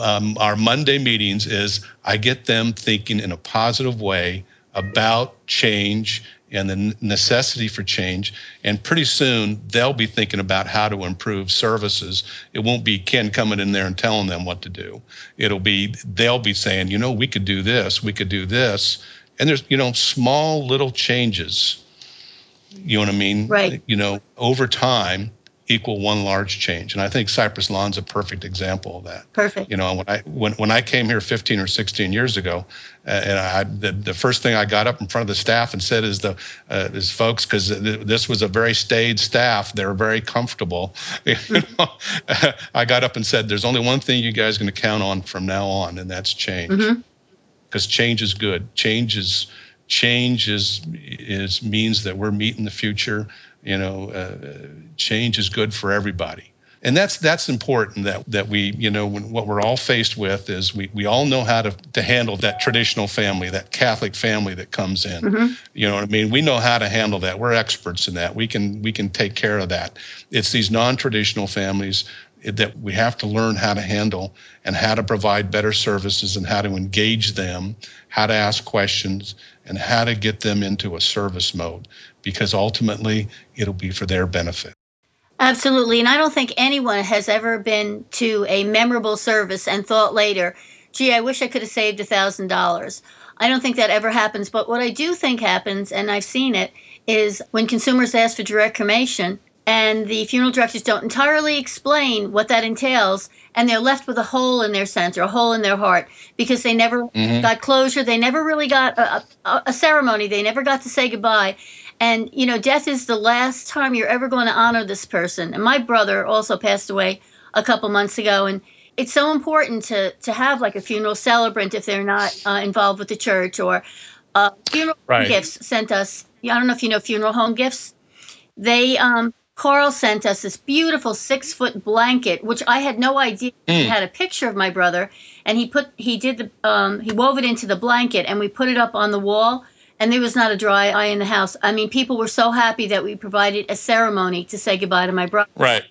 um, our Monday meetings, is I get them thinking in a positive way about change and the necessity for change. And pretty soon they'll be thinking about how to improve services. It won't be Ken coming in there and telling them what to do. It'll be they'll be saying, you know, we could do this, we could do this. And there's, you know, small little changes. You know what I mean? Right. You know, over time equal one large change. And I think Cypress Lawn's a perfect example of that. Perfect. You know, when I when when I came here 15 or 16 years ago, uh, and I the, the first thing I got up in front of the staff and said is the uh, is folks because th- this was a very staid staff. They were very comfortable. You know, I got up and said, "There's only one thing you guys are going to count on from now on, and that's change. Because mm-hmm. change is good. Change is." change is is means that we're meeting the future you know, uh, change is good for everybody. and that's that's important that that we you know when, what we're all faced with is we, we all know how to, to handle that traditional family that catholic family that comes in. Mm-hmm. you know what i mean? We know how to handle that. We're experts in that. We can we can take care of that. It's these non-traditional families that we have to learn how to handle and how to provide better services and how to engage them how to ask questions and how to get them into a service mode because ultimately it'll be for their benefit Absolutely. And I don't think anyone has ever been to a memorable service and thought later, gee, I wish I could have saved a $1,000. I don't think that ever happens. But what I do think happens, and I've seen it, is when consumers ask for direct cremation and the funeral directors don't entirely explain what that entails, and they're left with a hole in their center, a hole in their heart, because they never mm-hmm. got closure. They never really got a, a, a ceremony. They never got to say goodbye. And, you know, death is the last time you're ever going to honor this person. And my brother also passed away a couple months ago. And it's so important to, to have like a funeral celebrant if they're not uh, involved with the church or uh, funeral right. gifts sent us. I don't know if you know funeral home gifts. They, um, Carl sent us this beautiful six foot blanket, which I had no idea. Mm. He had a picture of my brother, and he put he did the um, he wove it into the blanket, and we put it up on the wall and there was not a dry eye in the house. I mean, people were so happy that we provided a ceremony to say goodbye to my brother. Right.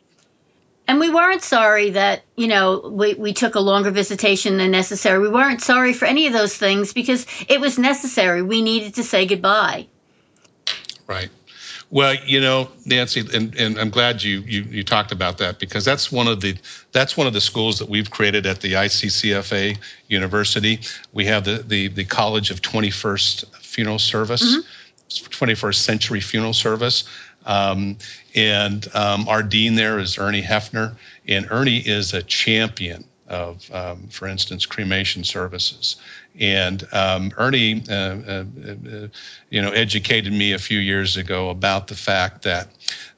And we weren't sorry that, you know, we, we took a longer visitation than necessary. We weren't sorry for any of those things because it was necessary. We needed to say goodbye. Right. Well, you know, Nancy, and, and I'm glad you, you you talked about that because that's one of the that's one of the schools that we've created at the ICCFA University. We have the the, the College of 21st Funeral Service, mm-hmm. 21st Century Funeral Service. Um, and um, our dean there is Ernie Heffner, and Ernie is a champion of, um, for instance, cremation services. And um, Ernie, uh, uh, uh, you know, educated me a few years ago about the fact that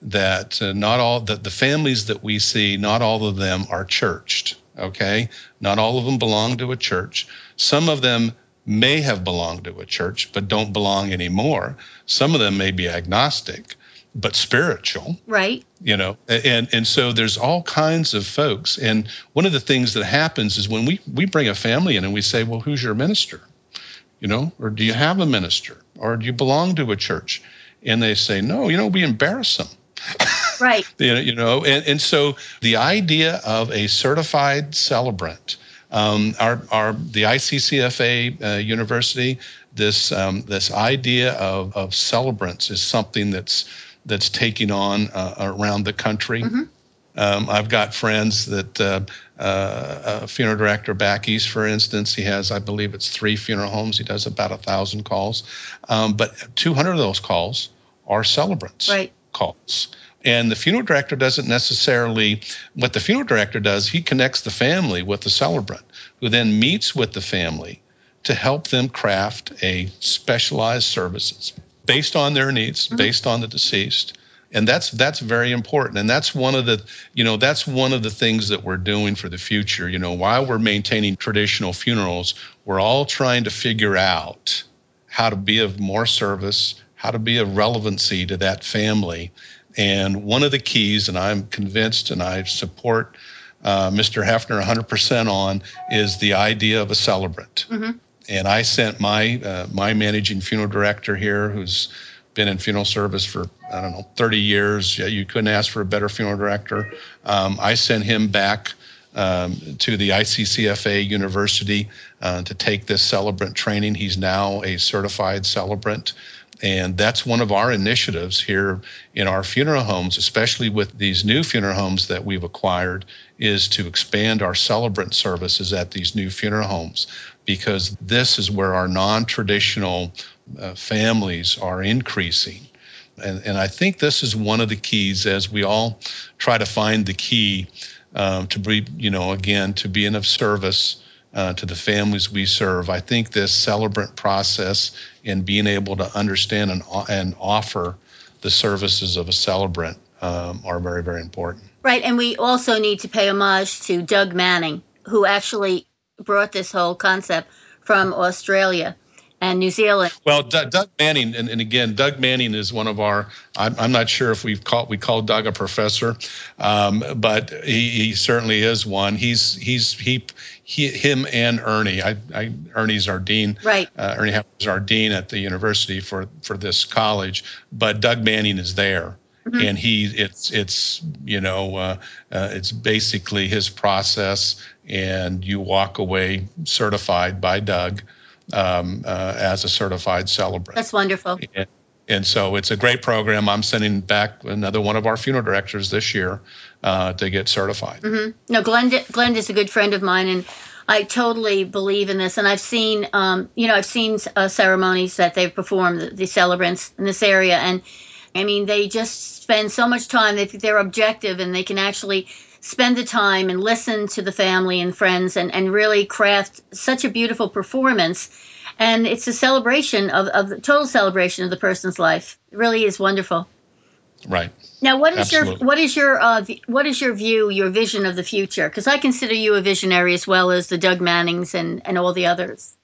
that uh, not all that the families that we see, not all of them are churched. Okay, not all of them belong to a church. Some of them may have belonged to a church but don't belong anymore. Some of them may be agnostic but spiritual right. you know and and so there's all kinds of folks. And one of the things that happens is when we we bring a family in and we say well who's your minister? You know or do you have a minister? Or do you belong to a church? And they say no you know we embarrass them. Right. You know, you know and, and so the idea of a certified celebrant um, our, our the ICCFA uh, University, this um, this idea of, of celebrants is something that's that's taking on uh, around the country. Mm-hmm. Um, I've got friends that uh, uh, a funeral director back east, for instance, he has, I believe, it's three funeral homes. He does about a thousand calls, um, but 200 of those calls are celebrants right. calls. And the funeral director doesn't necessarily, what the funeral director does, he connects the family with the celebrant, who then meets with the family to help them craft a specialized services based on their needs, mm-hmm. based on the deceased. And that's that's very important. And that's one of the, you know, that's one of the things that we're doing for the future. You know, while we're maintaining traditional funerals, we're all trying to figure out how to be of more service, how to be of relevancy to that family and one of the keys, and I'm convinced and I support uh, Mr. Heffner 100% on, is the idea of a celebrant. Mm-hmm. And I sent my uh, my managing funeral director here, who's been in funeral service for I don't know 30 years. You couldn't ask for a better funeral director. Um, I sent him back um, to the ICCFA University uh, to take this celebrant training. He's now a certified celebrant. And that's one of our initiatives here in our funeral homes, especially with these new funeral homes that we've acquired, is to expand our celebrant services at these new funeral homes because this is where our non traditional uh, families are increasing. And, and I think this is one of the keys as we all try to find the key um, to be, you know, again, to being of service uh, to the families we serve. I think this celebrant process and being able to understand and, and offer the services of a celebrant um, are very, very important. Right. And we also need to pay homage to Doug Manning, who actually brought this whole concept from Australia. and New Zealand. Well, D- Doug Manning, and, and, again, Doug Manning is one of our. I'm, I'm not sure if we've called we call Doug a professor, um, but he, he certainly is one. He's he's he he him and Ernie. I, I Ernie's our dean. Right. Uh, Ernie is our dean at the university for for this college, but Doug Manning is there. Mm-hmm. and he it's it's you know uh, uh, it's basically his process and you walk away certified by doug um, uh, as a certified celebrant. That's wonderful. And, and, so it's a great program. I'm sending back another one of our funeral directors this year uh, to get certified. Mm-hmm. No, Glenn, Glenn is a good friend of mine, and I totally believe in this. And I've seen, um, you know, I've seen uh, ceremonies that they've performed, the, the celebrants in this area, and I mean, they just spend so much time. They, they're objective, and they can actually spend the time and listen to the family and friends and, and really craft such a beautiful performance. And it's a celebration of, of the total celebration of the person's life. It really is wonderful. Right. Now, what is Absolutely. your what is your uh, what is your view, your vision of the future? Because I consider you a visionary as well as the Doug Mannings and, and all the others.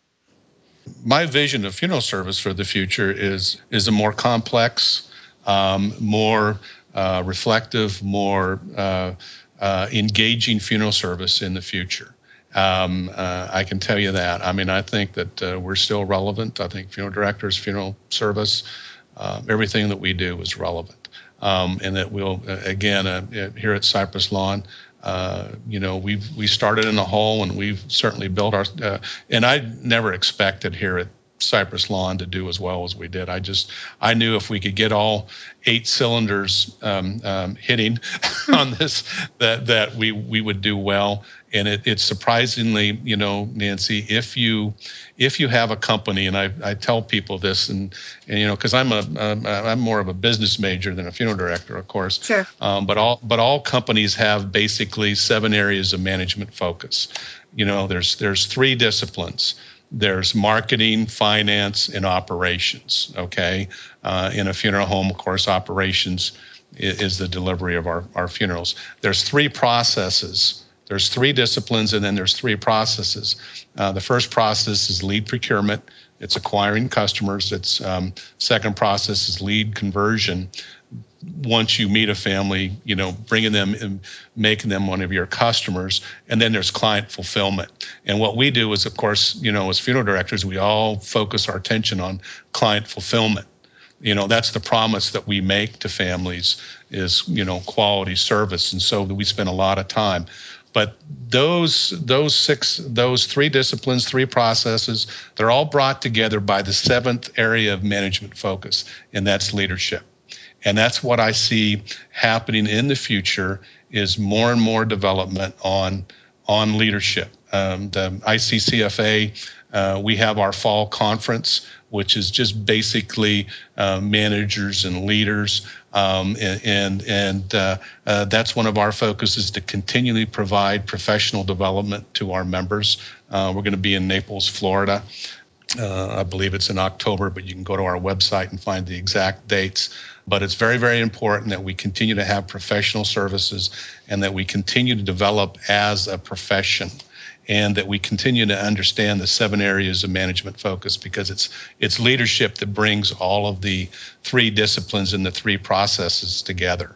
My vision of funeral service for the future is is a more complex, um, more uh, reflective, more uh, uh, engaging funeral service in the future. Um, uh, I can tell you that. I mean, I think that uh, we're still relevant. I think funeral directors, funeral service, uh, everything that we do is relevant. Um, and that we'll, uh, again, uh, here at Cypress Lawn, you know, we've we started in a hole and we've certainly built our. and I never expected here at Cypress Lawn to do as well as we did. I just I knew if we could get all eight cylinders um, um, hitting on this, that that we we would do well. And it, it's surprisingly, you know, Nancy, if you if you have a company, and I, I tell people this, and, and you know, because I'm a am I'm more of a business major than a funeral director, of course. Sure. Um, but all but all companies have basically seven areas of management focus. You know, there's there's three disciplines there's marketing, finance, and operations. Okay, uh, in a funeral home, of course, operations is, is the delivery of our, our funerals. There's three processes. There's three disciplines, and then there's three processes. Uh, the first process is lead procurement. It's acquiring customers. Its um, second process is lead conversion once you meet a family, you know, bringing them and making them one of your customers. And then there's client fulfillment. And what we do is, of course, you know, as funeral directors, we all focus our attention on client fulfillment. You know, that's the promise that we make to families is, you know, quality service. And so we spend a lot of time. But those those six those three disciplines, three processes, they're all brought together by the seventh area of management focus, and that's leadership and that's what I see happening in the future is more and more development on on leadership. Um, the ICCFA, uh, we have our fall conference, which is just basically uh, managers and leaders, um, and and, uh, uh that's one of our focuses to continually provide professional development to our members. Uh, we're going to be in Naples, Florida. Uh, I believe it's in October, but you can go to our website and find the exact dates. But it's very, very important that we continue to have professional services and that we continue to develop as a profession and that we continue to understand the seven areas of management focus because it's it's leadership that brings all of the three disciplines and the three processes together.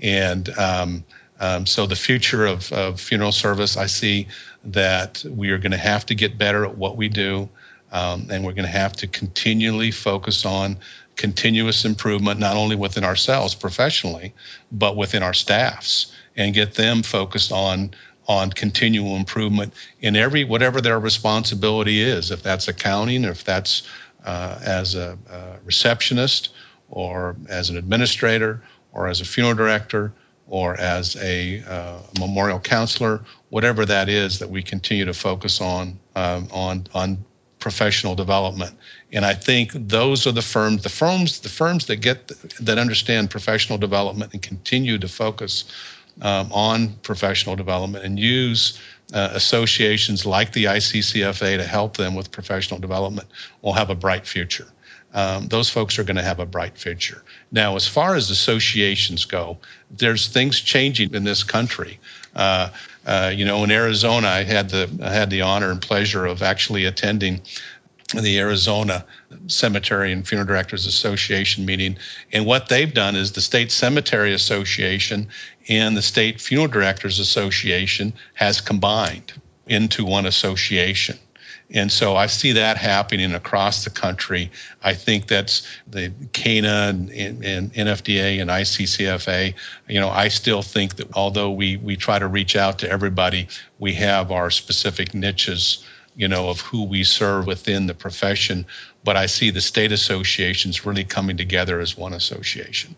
And um, um, so the future of, of funeral service, I see that we are going to have to get better at what we do. Um, and we're going to have to continually focus on continuous improvement, not only within ourselves professionally, but within our staffs, and get them focused on on continual improvement in every whatever their responsibility is. If that's accounting, if that's uh, as a, a receptionist, or as an administrator, or as a funeral director, or as a uh, memorial counselor, whatever that is, that we continue to focus on um, on on professional development. And I think those are the firms, the firms, the firms that get that understand professional development and continue to focus um, on professional development and use uh, associations like the ICCFA to help them with professional development will have a bright future. Um, those folks are going to have a bright future. Now, as far as associations go, there's things changing in this country. Uh, uh, you know, in Arizona, I had the I had the honor and pleasure of actually attending the Arizona Cemetery and Funeral Directors Association meeting. And what they've done is the State Cemetery Association and the State Funeral Directors Association has combined into one association. And so I see that happening across the country. I think that's the CANA and, and, and, NFDA and ICCFA. You know, I still think that although we, we try to reach out to everybody, we have our specific niches you know, of who we serve within the profession. But I see the state associations really coming together as one association,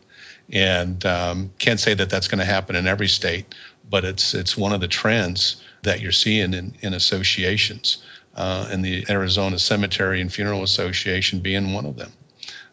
and um, can't say that that's going to happen in every state, but it's it's one of the trends that you're seeing in in associations, uh, and the Arizona Cemetery and Funeral Association being one of them.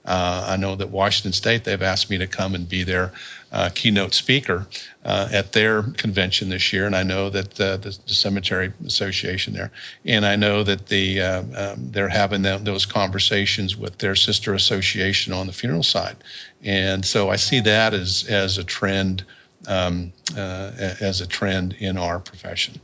Uh, I know that Washington State, they've asked me to come and be their uh, keynote speaker uh, at their convention this year, and I know that the, the, Cemetery Association there, and I know that the uh, um, they're having those conversations with their sister association on the funeral side, and so I see that as as a trend um, uh, as a trend in our profession.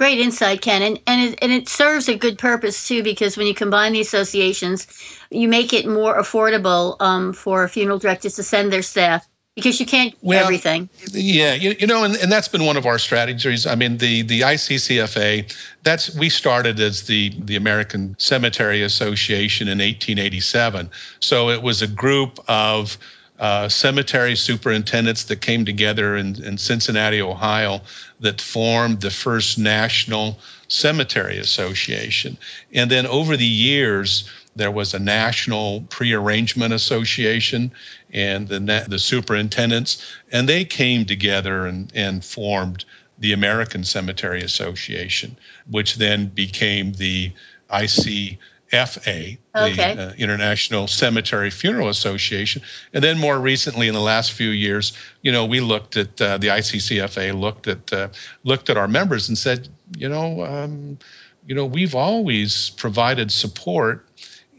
Great insight, Ken, and and it, and it serves a good purpose too because when you combine the associations, you make it more affordable um, for funeral directors to send their staff because you can't well, everything. Yeah, you, you know, and, and that's been one of our strategies. I mean, the the ICCFA, that's we started as the the American Cemetery Association in 1887. So it was a group of uh, cemetery superintendents that came together in, in Cincinnati, Ohio, that formed the first national cemetery association. And then over the years, there was a national prearrangement association and the, the superintendents, and they came together and, and formed the American Cemetery Association, which then became the IC FA, okay. the uh, International Cemetery Funeral Association, and then more recently, in the last few years, you know, we looked at uh, the ICCFA looked at uh, looked at our members and said, you know, um, you know, we've always provided support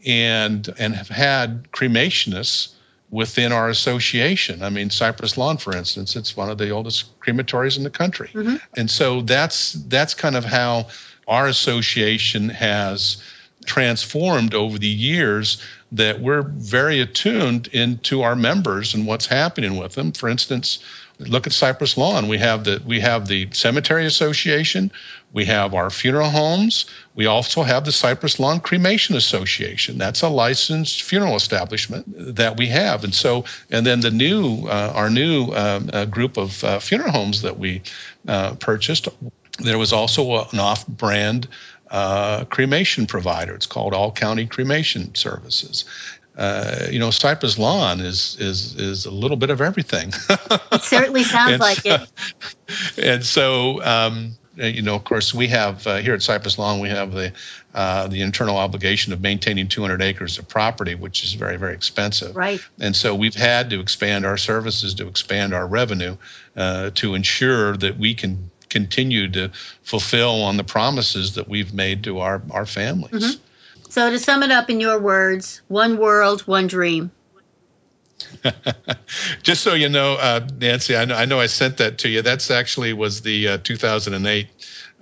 and and have had cremationists within our association. I mean, Cypress Lawn, for instance, it's one of the oldest crematories in the country, mm-hmm. and so that's that's kind of how our association has transformed over the years that we're very attuned into our members and what's happening with them. For instance, look at Cypress Lawn. We have the we have the Cemetery Association, we have our funeral homes, we also have the Cypress Lawn Cremation Association. That's a licensed funeral establishment that we have, and so and then the new uh, our new uh, uh, group of uh, funeral homes that we uh, purchased. There was also an off-brand uh, cremation provider. It's called All County Cremation Services. Uh, you know, Cypress Lawn is is is a little bit of everything. it certainly sounds like so, it. And so, um, you know, of course, we have uh, here at Cypress Lawn, we have the uh, the internal obligation of maintaining 200 acres of property, which is very very expensive. Right. And so we've had to expand our services to expand our revenue uh, to ensure that we can continue to fulfill on the promises that we've made to our, our families. Mm-hmm. So, to sum it up in your words, one world, one dream. Just so you know, uh, Nancy, I know, I know I sent that to you. That's actually was the uh, 2008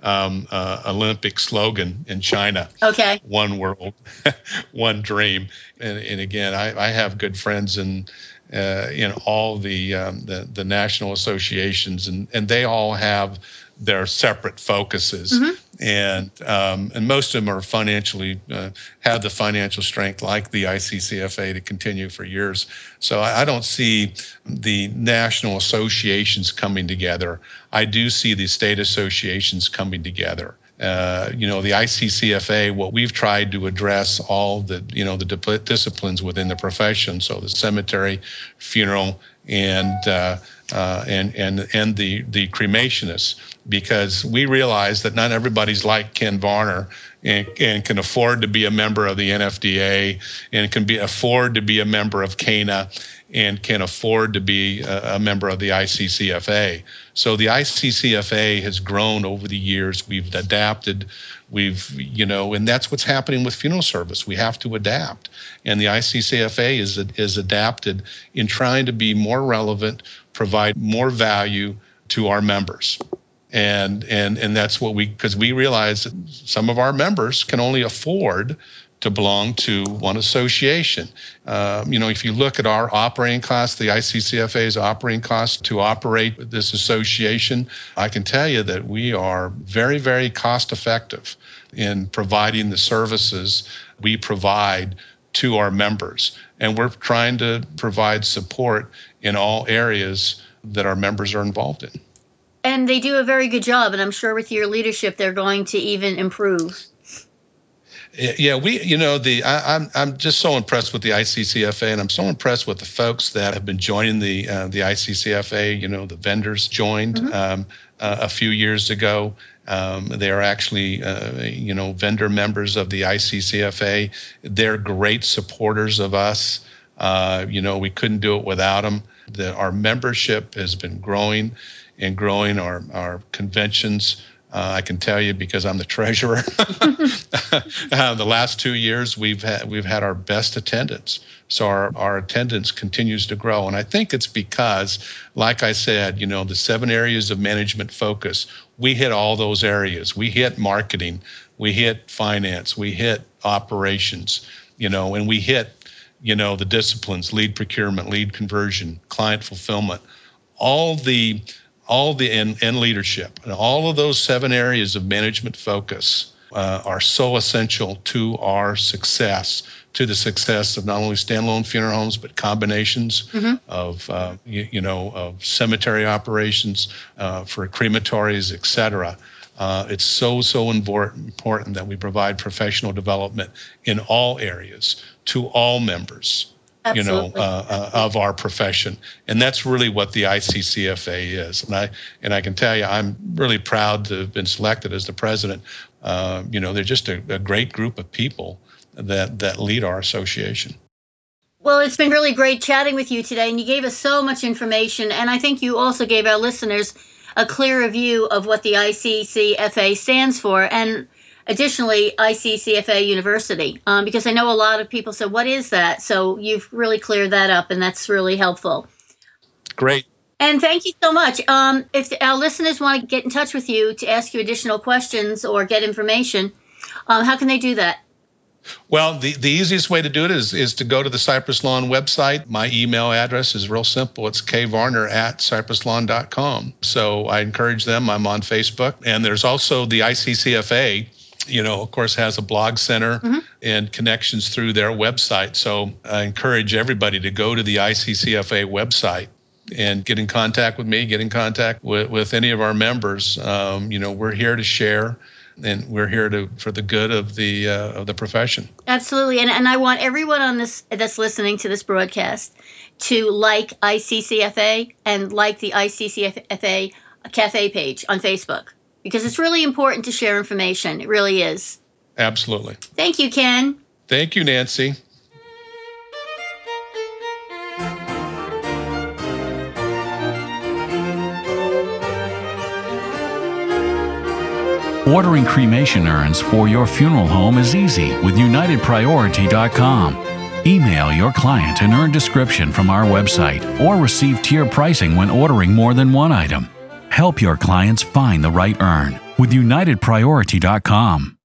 um, uh, Olympic slogan in China. Okay. One world, one dream. And, and again, I, I, have good friends in uh, in all the, um, the, the national associations, and and they all have their separate focuses, mm-hmm. and um, and most of them are financially uh, have the financial strength like the ICCFA to continue for years. So I, I, don't see the national associations coming together. I do see the state associations coming together. Uh, you know, the ICCFA, what we've tried to address all the, you know, the disciplines within the profession. So the cemetery, funeral, and uh, uh, and and and the the cremationists, because we realize that not everybody's like Ken Varner and, and can afford to be a member of the NFDA and can be afford to be a member of CANA and can afford to be a, member of the ICCFA. So the ICCFA has grown over the years. We've adapted. We've, you know, and that's what's happening with funeral service. We have to adapt. And the ICCFA is, is adapted in trying to be more relevant, provide more value to our members and and and that's what we because we realize that some of our members can only afford to belong to one association. Uh, you know, if you look at our operating costs, the ICCFA's operating costs to operate this association, I can tell you that we are very, very cost effective in providing the services we provide to our members. And we're trying to provide support in all areas that our members are involved in. And they do a very good job, and I'm sure with your leadership, they're going to even improve. Yeah, we, you know, the I, am I'm, I'm just so impressed with the ICCFA, and I'm so impressed with the folks that have been joining the uh, the ICCFA. You know, the vendors joined mm-hmm. um, uh, a few years ago. Um, they are actually, uh, you know, vendor members of the ICCFA. They're great supporters of us. Uh, you know, we couldn't do it without them. The, our membership has been growing and growing. Our our conventions uh, I can tell you because I'm the treasurer. uh, the last two years, we've had we've had our best attendance. So our, our attendance continues to grow, and I think it's because, like I said, you know, the seven areas of management focus, we hit all those areas. We hit marketing, we hit finance, we hit operations, you know, and we hit, you know, the disciplines: lead procurement, lead conversion, client fulfillment, all the all the and, and leadership. And all of those seven areas of management focus uh, are so essential to our success to the success of not only standalone funeral homes but combinations mm-hmm. of uh, you, you, know of cemetery operations uh, for crematories etc uh, it's so so important that we provide professional development in all areas to all members Absolutely. you know, uh, uh, of our profession, and that's really what the ICCFA is. And I and I can tell you, I'm really proud to have been selected as the president. Uh, you know, they're just a, a great group of people that that lead our association. Well, it's been really great chatting with you today, and you gave us so much information. And I think you also gave our listeners a clearer view of what the ICCFA stands for. And additionally ICCFA University, um, because I know a lot of people said, What is that? So you've really cleared that up, and that's really helpful. Great. And thank you so much. Um, if our listeners want to get in touch with you to ask you additional questions or get information, um, how can they do that? Well, the, the easiest way to do it is, is to go to the Cypress Lawn website. My email address is real simple. It's kvarner at cypresslawn.com. So I encourage them. I'm on Facebook. And there's also the ICCFA you know, of course, has a blog center mm-hmm. and connections through their website. So I encourage everybody to go to the ICCFA website and get in contact with me, get in contact with, with any of our members. Um, you know, we're here to share and we're here to for the good of the uh, of the profession. Absolutely, and and I want everyone on this that's listening to this broadcast to like ICCFA and like the ICCFA cafe page on Facebook because it's really important to share information. It really is. Absolutely. Thank you, Ken. Thank you, Nancy. Ordering cremation urns for your funeral home is easy with UnitedPriority.com. Email your client an urn description from our website or receive tier pricing when ordering more than one item. Help your clients find the right urn with UnitedPriority.com.